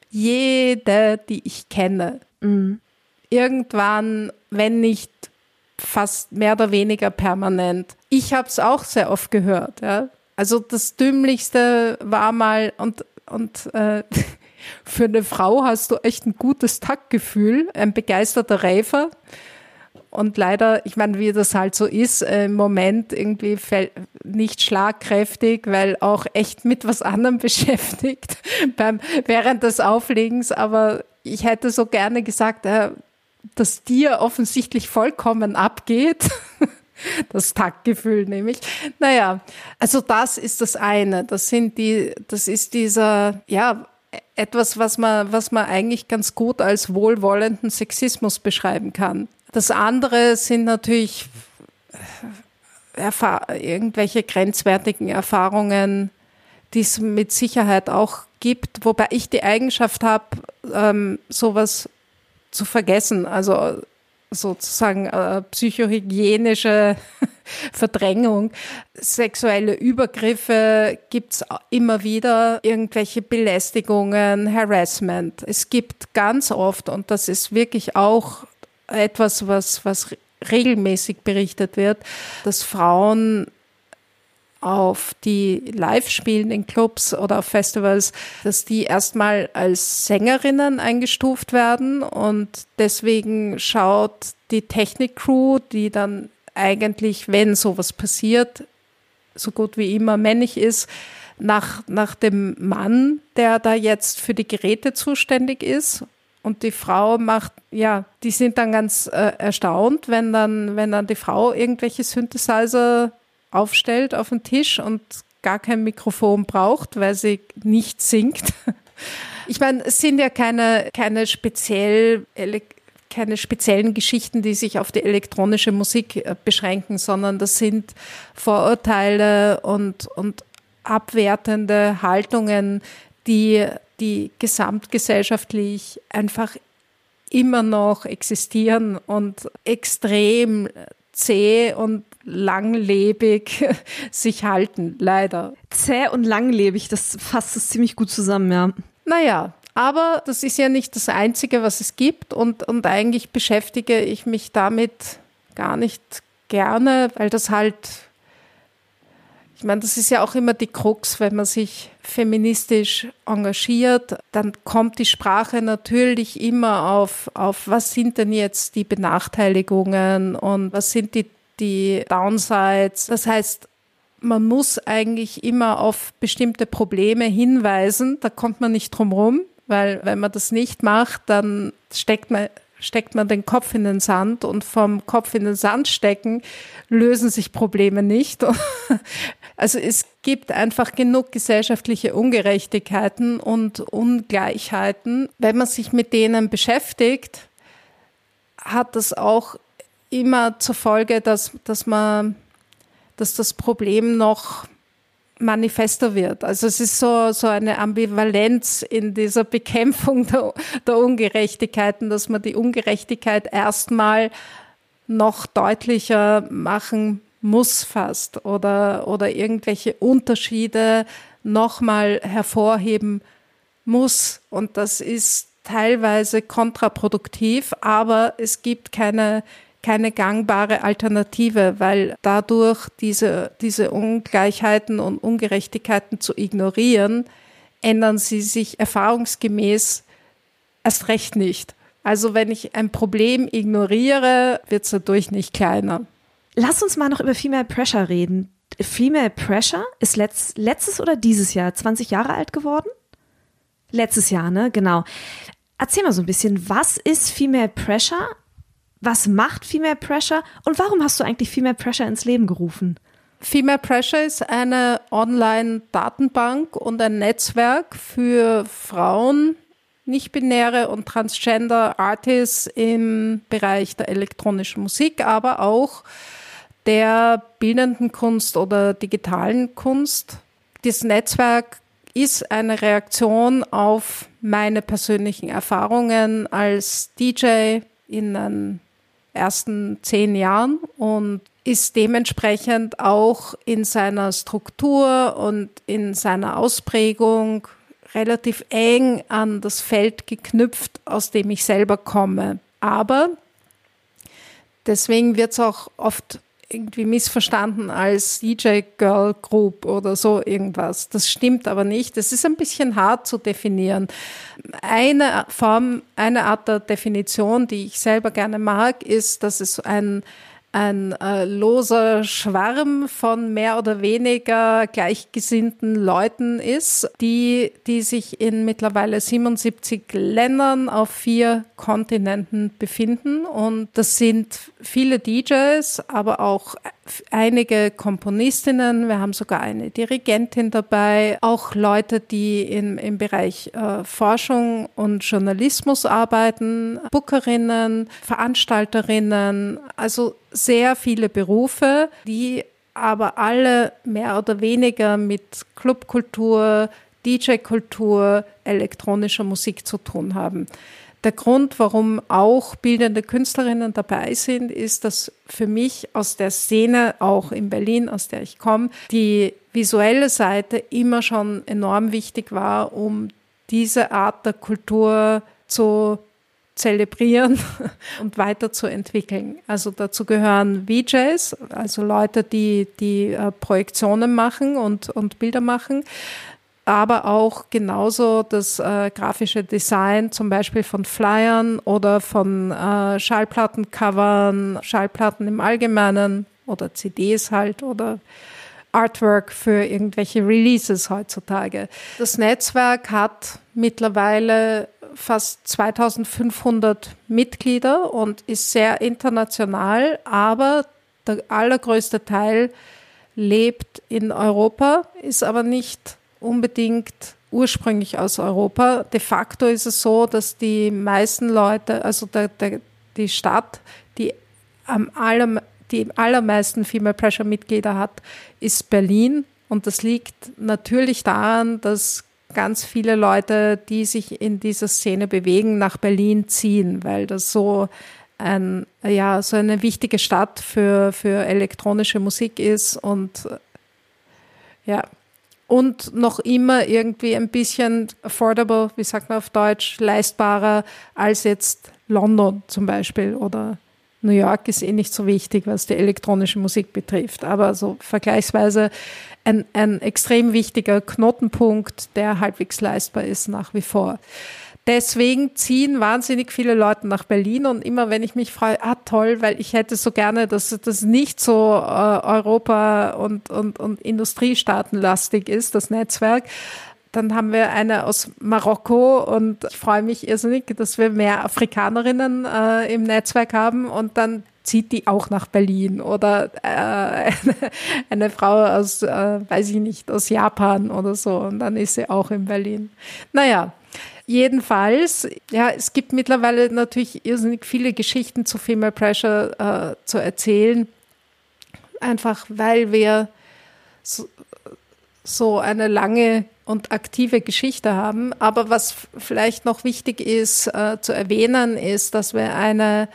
Jede, die ich kenne. Mhm. Irgendwann, wenn nicht fast mehr oder weniger permanent. Ich habe es auch sehr oft gehört. Ja. Also das Dümmlichste war mal und und äh, für eine Frau hast du echt ein gutes Taktgefühl, ein begeisterter Räfer. Und leider, ich meine, wie das halt so ist, äh, im Moment irgendwie nicht schlagkräftig, weil auch echt mit was anderem beschäftigt beim, während des Auflegens. Aber ich hätte so gerne gesagt, äh, dass dir offensichtlich vollkommen abgeht. Das Taktgefühl nämlich. Naja, also das ist das eine. Das sind die, das ist dieser, ja, etwas, was man, was man eigentlich ganz gut als wohlwollenden Sexismus beschreiben kann. Das andere sind natürlich irgendwelche grenzwertigen Erfahrungen, die es mit Sicherheit auch gibt, wobei ich die Eigenschaft habe, ähm, sowas zu vergessen. Also sozusagen äh, psychohygienische Verdrängung. Sexuelle Übergriffe gibt's immer wieder, irgendwelche Belästigungen, Harassment. Es gibt ganz oft, und das ist wirklich auch etwas, was, was regelmäßig berichtet wird, dass Frauen auf die live spielen in Clubs oder auf Festivals, dass die erstmal als Sängerinnen eingestuft werden und deswegen schaut die Technik-Crew, die dann eigentlich, wenn sowas passiert, so gut wie immer männlich ist, nach, nach dem Mann, der da jetzt für die Geräte zuständig ist. Und die Frau macht, ja, die sind dann ganz äh, erstaunt, wenn dann, wenn dann die Frau irgendwelche Synthesizer aufstellt auf den Tisch und gar kein Mikrofon braucht, weil sie nicht singt. Ich meine, es sind ja keine, keine speziell keine speziellen Geschichten, die sich auf die elektronische Musik äh, beschränken, sondern das sind Vorurteile und, und abwertende Haltungen, die, die gesamtgesellschaftlich einfach immer noch existieren und extrem zäh und langlebig sich halten, leider. Zäh und langlebig, das fasst es ziemlich gut zusammen, ja. Naja, aber das ist ja nicht das Einzige, was es gibt und, und eigentlich beschäftige ich mich damit gar nicht gerne, weil das halt, ich meine, das ist ja auch immer die Krux, wenn man sich feministisch engagiert, dann kommt die Sprache natürlich immer auf, auf was sind denn jetzt die Benachteiligungen und was sind die, die Downsides. Das heißt, man muss eigentlich immer auf bestimmte Probleme hinweisen, da kommt man nicht drum rum weil wenn man das nicht macht, dann steckt man steckt man den Kopf in den Sand und vom Kopf in den Sand stecken lösen sich Probleme nicht. Also es gibt einfach genug gesellschaftliche Ungerechtigkeiten und Ungleichheiten. Wenn man sich mit denen beschäftigt, hat das auch immer zur Folge, dass, dass man, dass das Problem noch manifester wird. Also es ist so, so eine Ambivalenz in dieser Bekämpfung der, der Ungerechtigkeiten, dass man die Ungerechtigkeit erstmal noch deutlicher machen muss fast oder, oder irgendwelche Unterschiede nochmal hervorheben muss. Und das ist teilweise kontraproduktiv, aber es gibt keine keine gangbare Alternative, weil dadurch diese, diese Ungleichheiten und Ungerechtigkeiten zu ignorieren, ändern sie sich erfahrungsgemäß erst recht nicht. Also wenn ich ein Problem ignoriere, wird es dadurch nicht kleiner. Lass uns mal noch über Female Pressure reden. Female Pressure ist letzt, letztes oder dieses Jahr 20 Jahre alt geworden? Letztes Jahr, ne? Genau. Erzähl mal so ein bisschen, was ist Female Pressure was macht Female Pressure und warum hast du eigentlich Female Pressure ins Leben gerufen? Female Pressure ist eine Online-Datenbank und ein Netzwerk für Frauen, nicht-binäre und transgender Artists im Bereich der elektronischen Musik, aber auch der bildenden Kunst oder digitalen Kunst. Das Netzwerk ist eine Reaktion auf meine persönlichen Erfahrungen als DJ in den ersten zehn Jahren und ist dementsprechend auch in seiner Struktur und in seiner Ausprägung relativ eng an das Feld geknüpft, aus dem ich selber komme. Aber deswegen wird es auch oft irgendwie missverstanden als DJ Girl Group oder so irgendwas. Das stimmt aber nicht. Das ist ein bisschen hart zu definieren. Eine Form, eine Art der Definition, die ich selber gerne mag, ist, dass es ein ein äh, loser Schwarm von mehr oder weniger gleichgesinnten Leuten ist, die, die sich in mittlerweile 77 Ländern auf vier Kontinenten befinden. Und das sind viele DJs, aber auch einige Komponistinnen, wir haben sogar eine Dirigentin dabei, auch Leute, die in, im Bereich äh, Forschung und Journalismus arbeiten, Bookerinnen, Veranstalterinnen, also sehr viele Berufe, die aber alle mehr oder weniger mit Clubkultur, DJ-Kultur, elektronischer Musik zu tun haben. Der Grund, warum auch bildende Künstlerinnen dabei sind, ist, dass für mich aus der Szene, auch in Berlin, aus der ich komme, die visuelle Seite immer schon enorm wichtig war, um diese Art der Kultur zu zelebrieren und weiterzuentwickeln. Also dazu gehören VJs, also Leute, die, die äh, Projektionen machen und, und Bilder machen aber auch genauso das äh, grafische Design zum Beispiel von Flyern oder von äh, Schallplattencovern, Schallplatten im Allgemeinen oder CDs halt oder Artwork für irgendwelche Releases heutzutage. Das Netzwerk hat mittlerweile fast 2500 Mitglieder und ist sehr international, aber der allergrößte Teil lebt in Europa, ist aber nicht unbedingt ursprünglich aus Europa. De facto ist es so, dass die meisten Leute, also der, der, die Stadt, die am aller, die allermeisten Female Pressure Mitglieder hat, ist Berlin. Und das liegt natürlich daran, dass ganz viele Leute, die sich in dieser Szene bewegen, nach Berlin ziehen, weil das so ein, ja, so eine wichtige Stadt für, für elektronische Musik ist und ja, und noch immer irgendwie ein bisschen affordable, wie sagt man auf Deutsch, leistbarer als jetzt London zum Beispiel oder New York ist eh nicht so wichtig, was die elektronische Musik betrifft, aber so vergleichsweise ein, ein extrem wichtiger Knotenpunkt, der halbwegs leistbar ist nach wie vor. Deswegen ziehen wahnsinnig viele Leute nach Berlin und immer wenn ich mich freue, ah toll, weil ich hätte so gerne, dass das nicht so äh, Europa und, und, und Industriestaatenlastig ist, das Netzwerk. Dann haben wir eine aus Marokko und ich freue mich irrsinnig, dass wir mehr Afrikanerinnen äh, im Netzwerk haben und dann zieht die auch nach Berlin oder äh, eine, eine Frau aus, äh, weiß ich nicht, aus Japan oder so und dann ist sie auch in Berlin. Naja, Jedenfalls, ja, es gibt mittlerweile natürlich irrsinnig viele Geschichten zu Female Pressure äh, zu erzählen. Einfach weil wir so, so eine lange und aktive Geschichte haben. Aber was vielleicht noch wichtig ist äh, zu erwähnen, ist, dass wir eine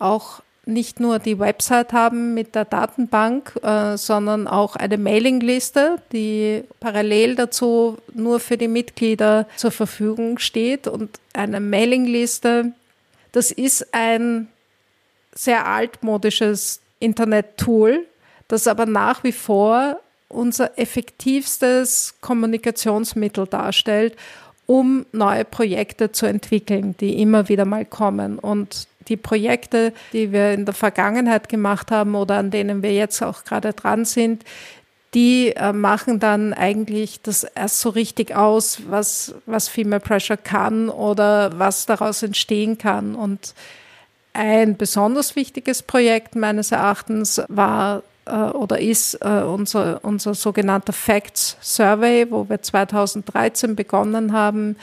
auch nicht nur die Website haben mit der Datenbank, äh, sondern auch eine Mailingliste, die parallel dazu nur für die Mitglieder zur Verfügung steht. Und eine Mailingliste, das ist ein sehr altmodisches Internet-Tool, das aber nach wie vor unser effektivstes Kommunikationsmittel darstellt, um neue Projekte zu entwickeln, die immer wieder mal kommen. Und die Projekte, die wir in der Vergangenheit gemacht haben oder an denen wir jetzt auch gerade dran sind, die äh, machen dann eigentlich das erst so richtig aus, was, was Female Pressure kann oder was daraus entstehen kann. Und ein besonders wichtiges Projekt meines Erachtens war äh, oder ist äh, unser, unser sogenannter Facts Survey, wo wir 2013 begonnen haben,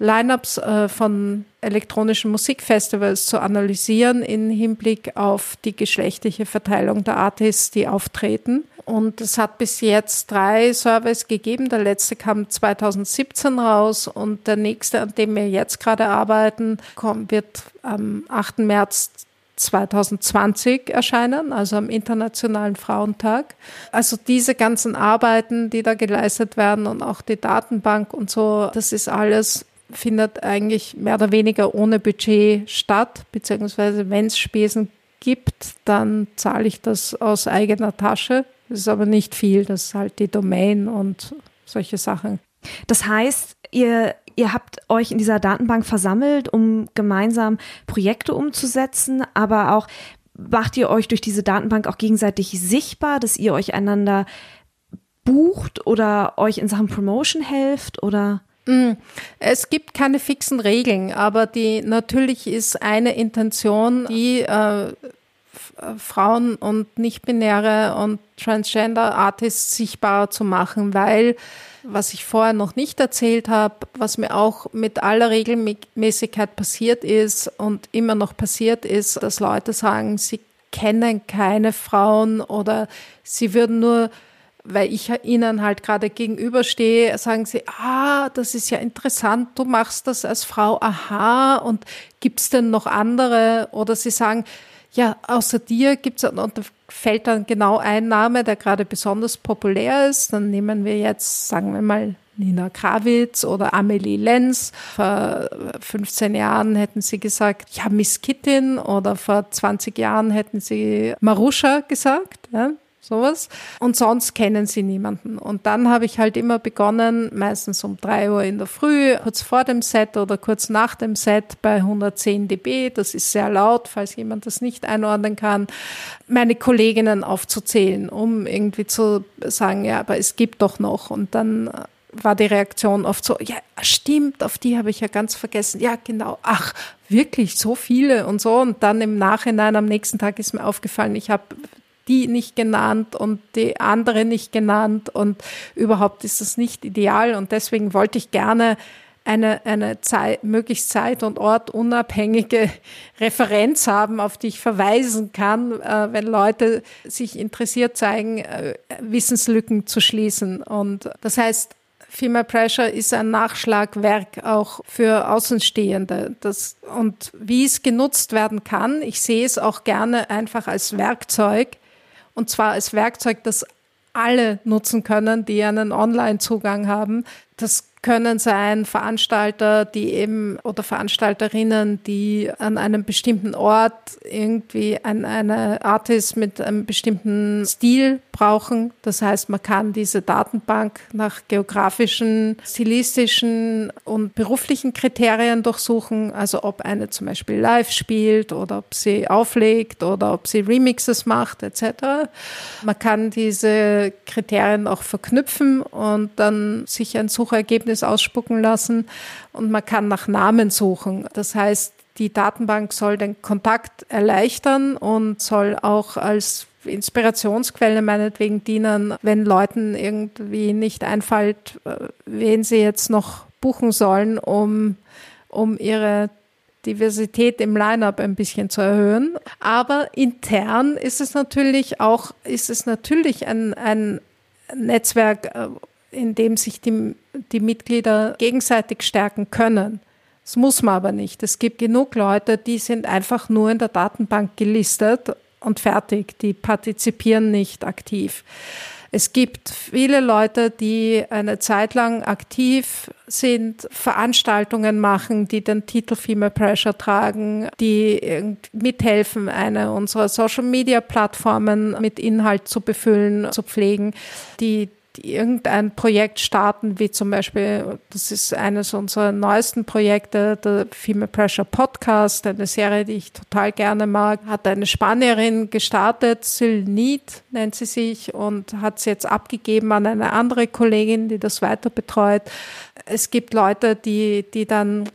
Lineups äh, von elektronischen Musikfestivals zu analysieren in Hinblick auf die geschlechtliche Verteilung der Artists, die auftreten. Und es hat bis jetzt drei Surveys gegeben. Der letzte kam 2017 raus und der nächste, an dem wir jetzt gerade arbeiten, kommt, wird am 8. März 2020 erscheinen, also am Internationalen Frauentag. Also diese ganzen Arbeiten, die da geleistet werden und auch die Datenbank und so, das ist alles findet eigentlich mehr oder weniger ohne Budget statt, beziehungsweise wenn es Spesen gibt, dann zahle ich das aus eigener Tasche. Das ist aber nicht viel, das ist halt die Domain und solche Sachen. Das heißt, ihr, ihr habt euch in dieser Datenbank versammelt, um gemeinsam Projekte umzusetzen, aber auch macht ihr euch durch diese Datenbank auch gegenseitig sichtbar, dass ihr euch einander bucht oder euch in Sachen Promotion helft oder? Mm, es gibt keine fixen Regeln, aber die natürlich ist eine Intention, die äh, Frauen und nicht-binäre und transgender Artists sichtbarer zu machen, weil was ich vorher noch nicht erzählt habe, was mir auch mit aller Regelmäßigkeit passiert ist und immer noch passiert ist, dass Leute sagen, sie kennen keine Frauen oder sie würden nur weil ich ihnen halt gerade gegenüberstehe, sagen sie, ah, das ist ja interessant, du machst das als Frau, aha, und gibt's denn noch andere? Oder sie sagen, ja, außer dir gibt's und da fällt dann genau ein Name, der gerade besonders populär ist. Dann nehmen wir jetzt, sagen wir mal, Nina Krawitz oder Amelie Lenz. Vor 15 Jahren hätten sie gesagt, ja, Miss Kittin oder vor 20 Jahren hätten sie Marusha gesagt. Ja sowas. Und sonst kennen sie niemanden. Und dann habe ich halt immer begonnen, meistens um drei Uhr in der Früh, kurz vor dem Set oder kurz nach dem Set bei 110 dB, das ist sehr laut, falls jemand das nicht einordnen kann, meine Kolleginnen aufzuzählen, um irgendwie zu sagen, ja, aber es gibt doch noch. Und dann war die Reaktion oft so, ja, stimmt, auf die habe ich ja ganz vergessen. Ja, genau. Ach, wirklich so viele und so. Und dann im Nachhinein am nächsten Tag ist mir aufgefallen, ich habe die nicht genannt und die andere nicht genannt und überhaupt ist das nicht ideal und deswegen wollte ich gerne eine, eine Zeit, möglichst zeit- und ortunabhängige Referenz haben, auf die ich verweisen kann, äh, wenn Leute sich interessiert zeigen, äh, Wissenslücken zu schließen. Und das heißt, Female Pressure ist ein Nachschlagwerk auch für Außenstehende. Das, und wie es genutzt werden kann, ich sehe es auch gerne einfach als Werkzeug, und zwar als Werkzeug, das alle nutzen können, die einen Online-Zugang haben. Das können sein Veranstalter, die eben oder Veranstalterinnen, die an einem bestimmten Ort irgendwie ein, eine Artist mit einem bestimmten Stil brauchen. Das heißt, man kann diese Datenbank nach geografischen, stilistischen und beruflichen Kriterien durchsuchen. Also ob eine zum Beispiel live spielt oder ob sie auflegt oder ob sie Remixes macht etc. Man kann diese Kriterien auch verknüpfen und dann sich ein Suchergebnis Ergebnis ausspucken lassen und man kann nach Namen suchen. Das heißt, die Datenbank soll den Kontakt erleichtern und soll auch als Inspirationsquelle meinetwegen dienen, wenn Leuten irgendwie nicht einfällt, äh, wen sie jetzt noch buchen sollen, um, um ihre Diversität im Line-up ein bisschen zu erhöhen. Aber intern ist es natürlich auch, ist es natürlich ein, ein Netzwerk, äh, in dem sich die, die Mitglieder gegenseitig stärken können. Das muss man aber nicht. Es gibt genug Leute, die sind einfach nur in der Datenbank gelistet und fertig. Die partizipieren nicht aktiv. Es gibt viele Leute, die eine Zeit lang aktiv sind, Veranstaltungen machen, die den Titel Female Pressure tragen, die mithelfen, eine unserer Social Media Plattformen mit Inhalt zu befüllen, zu pflegen, die irgendein Projekt starten, wie zum Beispiel, das ist eines unserer neuesten Projekte, der Female Pressure Podcast, eine Serie, die ich total gerne mag, hat eine Spanierin gestartet, Sil Need nennt sie sich und hat sie jetzt abgegeben an eine andere Kollegin, die das weiter betreut. Es gibt Leute, die, die dann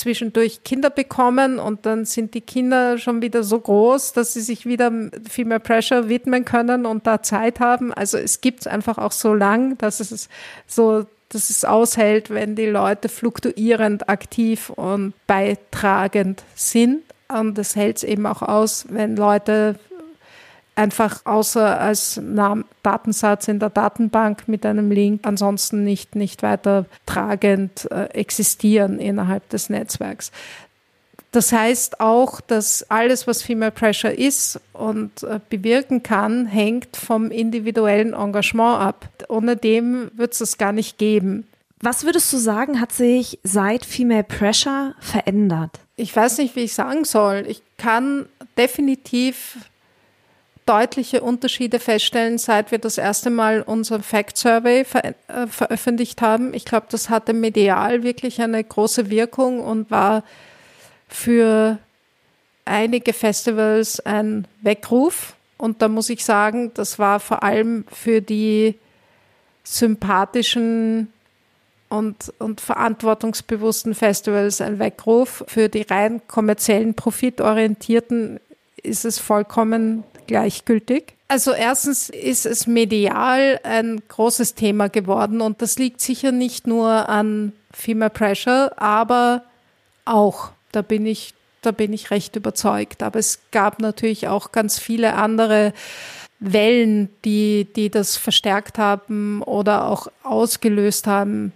zwischendurch Kinder bekommen und dann sind die Kinder schon wieder so groß, dass sie sich wieder viel mehr Pressure widmen können und da Zeit haben. Also es gibt einfach auch so lang, dass es so dass es aushält, wenn die Leute fluktuierend aktiv und beitragend sind. Und das hält es eben auch aus, wenn Leute einfach außer als Datensatz in der Datenbank mit einem Link ansonsten nicht, nicht weiter tragend äh, existieren innerhalb des Netzwerks. Das heißt auch, dass alles, was Female Pressure ist und äh, bewirken kann, hängt vom individuellen Engagement ab. Ohne dem wird es das gar nicht geben. Was würdest du sagen, hat sich seit Female Pressure verändert? Ich weiß nicht, wie ich sagen soll. Ich kann definitiv deutliche Unterschiede feststellen, seit wir das erste Mal unseren Fact Survey ver äh, veröffentlicht haben. Ich glaube, das hatte medial wirklich eine große Wirkung und war für einige Festivals ein Weckruf. Und da muss ich sagen, das war vor allem für die sympathischen und, und verantwortungsbewussten Festivals ein Weckruf. Für die rein kommerziellen, profitorientierten ist es vollkommen gleichgültig. Also erstens ist es medial ein großes Thema geworden und das liegt sicher nicht nur an Female Pressure, aber auch da bin ich, da bin ich recht überzeugt. Aber es gab natürlich auch ganz viele andere Wellen, die, die das verstärkt haben oder auch ausgelöst haben.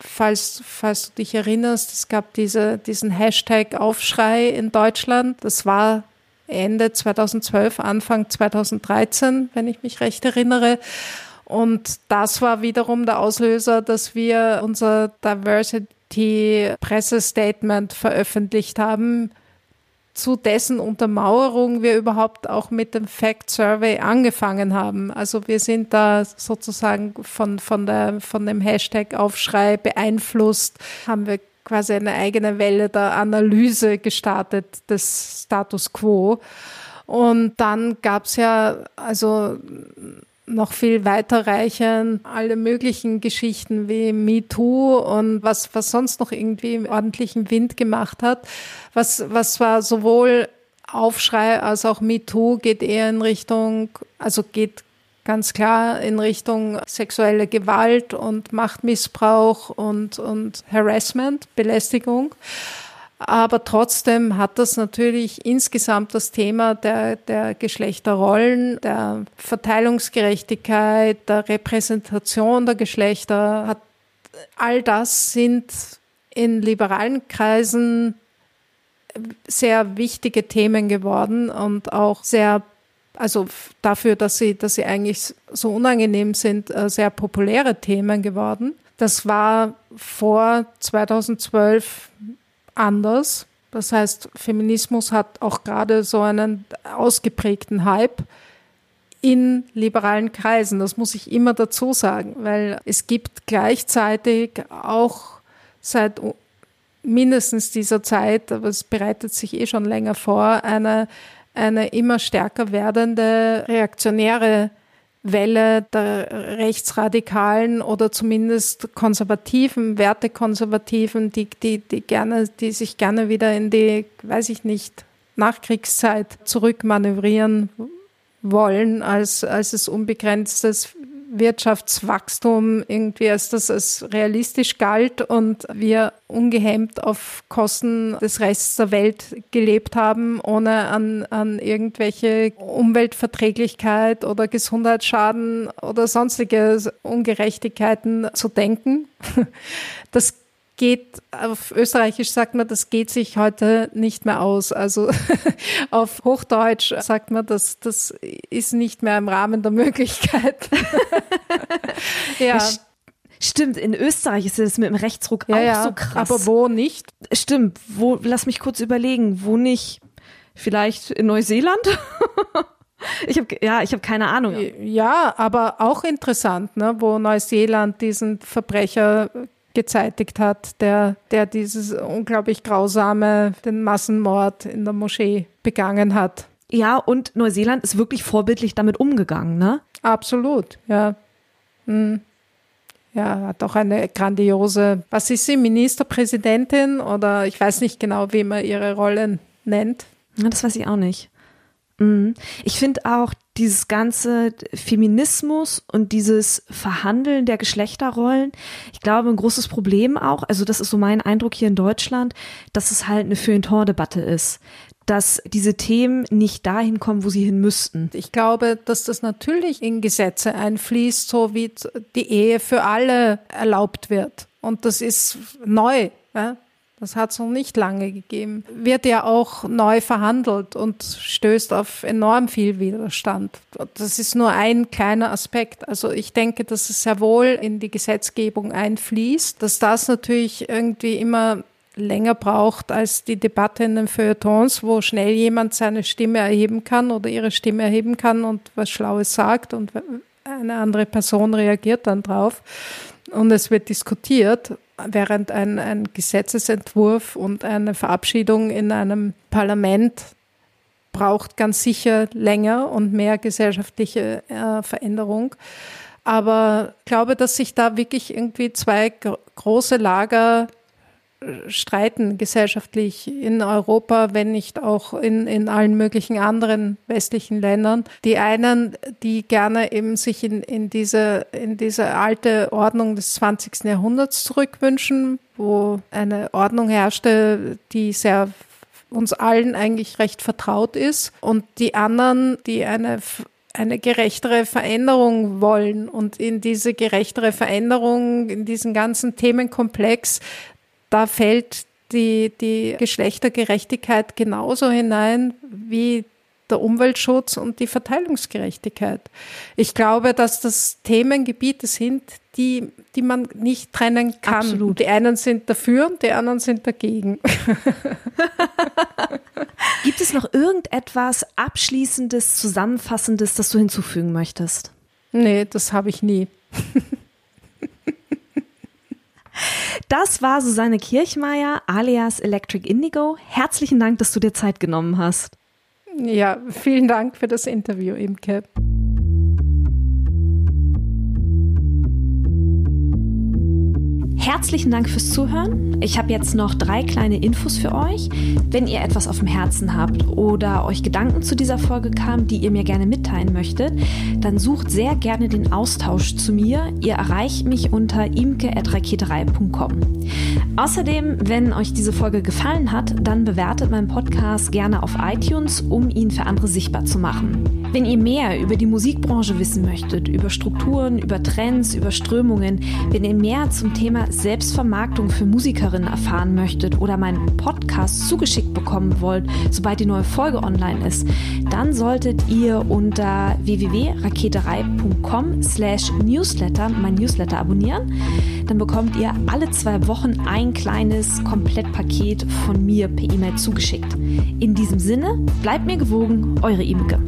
Falls, falls du dich erinnerst, es gab diese, diesen Hashtag Aufschrei in Deutschland. Das war Ende 2012, Anfang 2013, wenn ich mich recht erinnere. Und das war wiederum der Auslöser, dass wir unser Diversity Pressestatement veröffentlicht haben, zu dessen Untermauerung wir überhaupt auch mit dem Fact Survey angefangen haben. Also wir sind da sozusagen von, von, der, von dem Hashtag Aufschrei beeinflusst, haben wir quasi eine eigene Welle der Analyse gestartet des Status quo. Und dann gab es ja also noch viel weiter reichen, alle möglichen Geschichten wie MeToo und was, was sonst noch irgendwie ordentlichen Wind gemacht hat. Was, was zwar sowohl Aufschrei als auch MeToo geht eher in Richtung, also geht ganz klar in Richtung sexuelle Gewalt und Machtmissbrauch und, und Harassment, Belästigung. Aber trotzdem hat das natürlich insgesamt das Thema der, der Geschlechterrollen, der Verteilungsgerechtigkeit, der Repräsentation der Geschlechter, hat, all das sind in liberalen Kreisen sehr wichtige Themen geworden und auch sehr, also dafür, dass sie, dass sie eigentlich so unangenehm sind, äh, sehr populäre Themen geworden. Das war vor 2012 anders. Das heißt, Feminismus hat auch gerade so einen ausgeprägten Hype in liberalen Kreisen. Das muss ich immer dazu sagen, weil es gibt gleichzeitig auch seit mindestens dieser Zeit, aber es bereitet sich eh schon länger vor, eine, eine immer stärker werdende reaktionäre Welle der Rechtsradikalen oder zumindest konservativen, Wertekonservativen, die, die, die gerne, die sich gerne wieder in die, weiß ich nicht, Nachkriegszeit zurückmanövrieren wollen, als, als es unbegrenztes Wirtschaftswachstum irgendwie als das als realistisch galt und wir ungehemmt auf Kosten des Rests der Welt gelebt haben, ohne an, an irgendwelche Umweltverträglichkeit oder Gesundheitsschaden oder sonstige Ungerechtigkeiten zu denken. Das geht, auf Österreichisch sagt man, das geht sich heute nicht mehr aus. Also auf Hochdeutsch sagt man, das, das ist nicht mehr im Rahmen der Möglichkeiten. ja. Stimmt, in Österreich ist es mit dem Rechtsruck ja, auch ja, so krass. Aber wo nicht? Stimmt, wo, lass mich kurz überlegen, wo nicht? Vielleicht in Neuseeland? Ich habe ja, ich habe keine Ahnung. Ja, aber auch interessant, ne, wo Neuseeland diesen Verbrecher gezeitigt hat, der, der dieses unglaublich grausame, den Massenmord in der Moschee begangen hat. Ja, und Neuseeland ist wirklich vorbildlich damit umgegangen, ne? Absolut, ja. Hm. Ja, hat auch eine grandiose, was ist sie, Ministerpräsidentin oder ich weiß nicht genau, wie man ihre Rollen nennt. Ja, das weiß ich auch nicht. Mhm. Ich finde auch dieses ganze Feminismus und dieses Verhandeln der Geschlechterrollen, ich glaube, ein großes Problem auch, also das ist so mein Eindruck hier in Deutschland, dass es halt eine Feuilleton-Debatte ist dass diese Themen nicht dahin kommen, wo sie hin müssten. Ich glaube, dass das natürlich in Gesetze einfließt, so wie die Ehe für alle erlaubt wird. Und das ist neu. Ja? Das hat es noch nicht lange gegeben. Wird ja auch neu verhandelt und stößt auf enorm viel Widerstand. Das ist nur ein kleiner Aspekt. Also ich denke, dass es sehr wohl in die Gesetzgebung einfließt, dass das natürlich irgendwie immer länger braucht als die Debatte in den Feuilletons, wo schnell jemand seine Stimme erheben kann oder ihre Stimme erheben kann und was Schlaues sagt und eine andere Person reagiert dann drauf und es wird diskutiert während ein, ein Gesetzesentwurf und eine Verabschiedung in einem Parlament braucht ganz sicher länger und mehr gesellschaftliche äh, Veränderung. Aber ich glaube, dass sich da wirklich irgendwie zwei große Lager streiten gesellschaftlich in Europa, wenn nicht auch in, in allen möglichen anderen westlichen Ländern. Die einen, die gerne eben sich in, in, diese, in diese alte Ordnung des 20. Jahrhunderts zurückwünschen, wo eine Ordnung herrschte, die sehr uns allen eigentlich recht vertraut ist. Und die anderen, die eine eine gerechtere Veränderung wollen und in diese gerechtere Veränderung, in diesen ganzen Themenkomplex da fällt die, die Geschlechtergerechtigkeit genauso hinein wie der Umweltschutz und die Verteilungsgerechtigkeit. Ich glaube, dass das Themengebiete sind, die, die man nicht trennen kann. Absolut. Die einen sind dafür und die anderen sind dagegen. Gibt es noch irgendetwas Abschließendes, Zusammenfassendes, das du hinzufügen möchtest? Nee, das habe ich nie. Das war Susanne Kirchmeier alias Electric Indigo. Herzlichen Dank, dass du dir Zeit genommen hast. Ja, vielen Dank für das Interview, Imke. Herzlichen Dank fürs Zuhören. Ich habe jetzt noch drei kleine Infos für euch. Wenn ihr etwas auf dem Herzen habt oder euch Gedanken zu dieser Folge kamen, die ihr mir gerne mitteilen möchtet, dann sucht sehr gerne den Austausch zu mir. Ihr erreicht mich unter imke.raketerei.com. Außerdem, wenn euch diese Folge gefallen hat, dann bewertet meinen Podcast gerne auf iTunes, um ihn für andere sichtbar zu machen. Wenn ihr mehr über die Musikbranche wissen möchtet, über Strukturen, über Trends, über Strömungen, wenn ihr mehr zum Thema Selbstvermarktung für Musikerinnen erfahren möchtet oder meinen Podcast zugeschickt bekommen wollt, sobald die neue Folge online ist, dann solltet ihr unter www.raketerei.com slash newsletter mein Newsletter abonnieren. Dann bekommt ihr alle zwei Wochen ein kleines Komplettpaket von mir per E-Mail zugeschickt. In diesem Sinne, bleibt mir gewogen, eure Imke.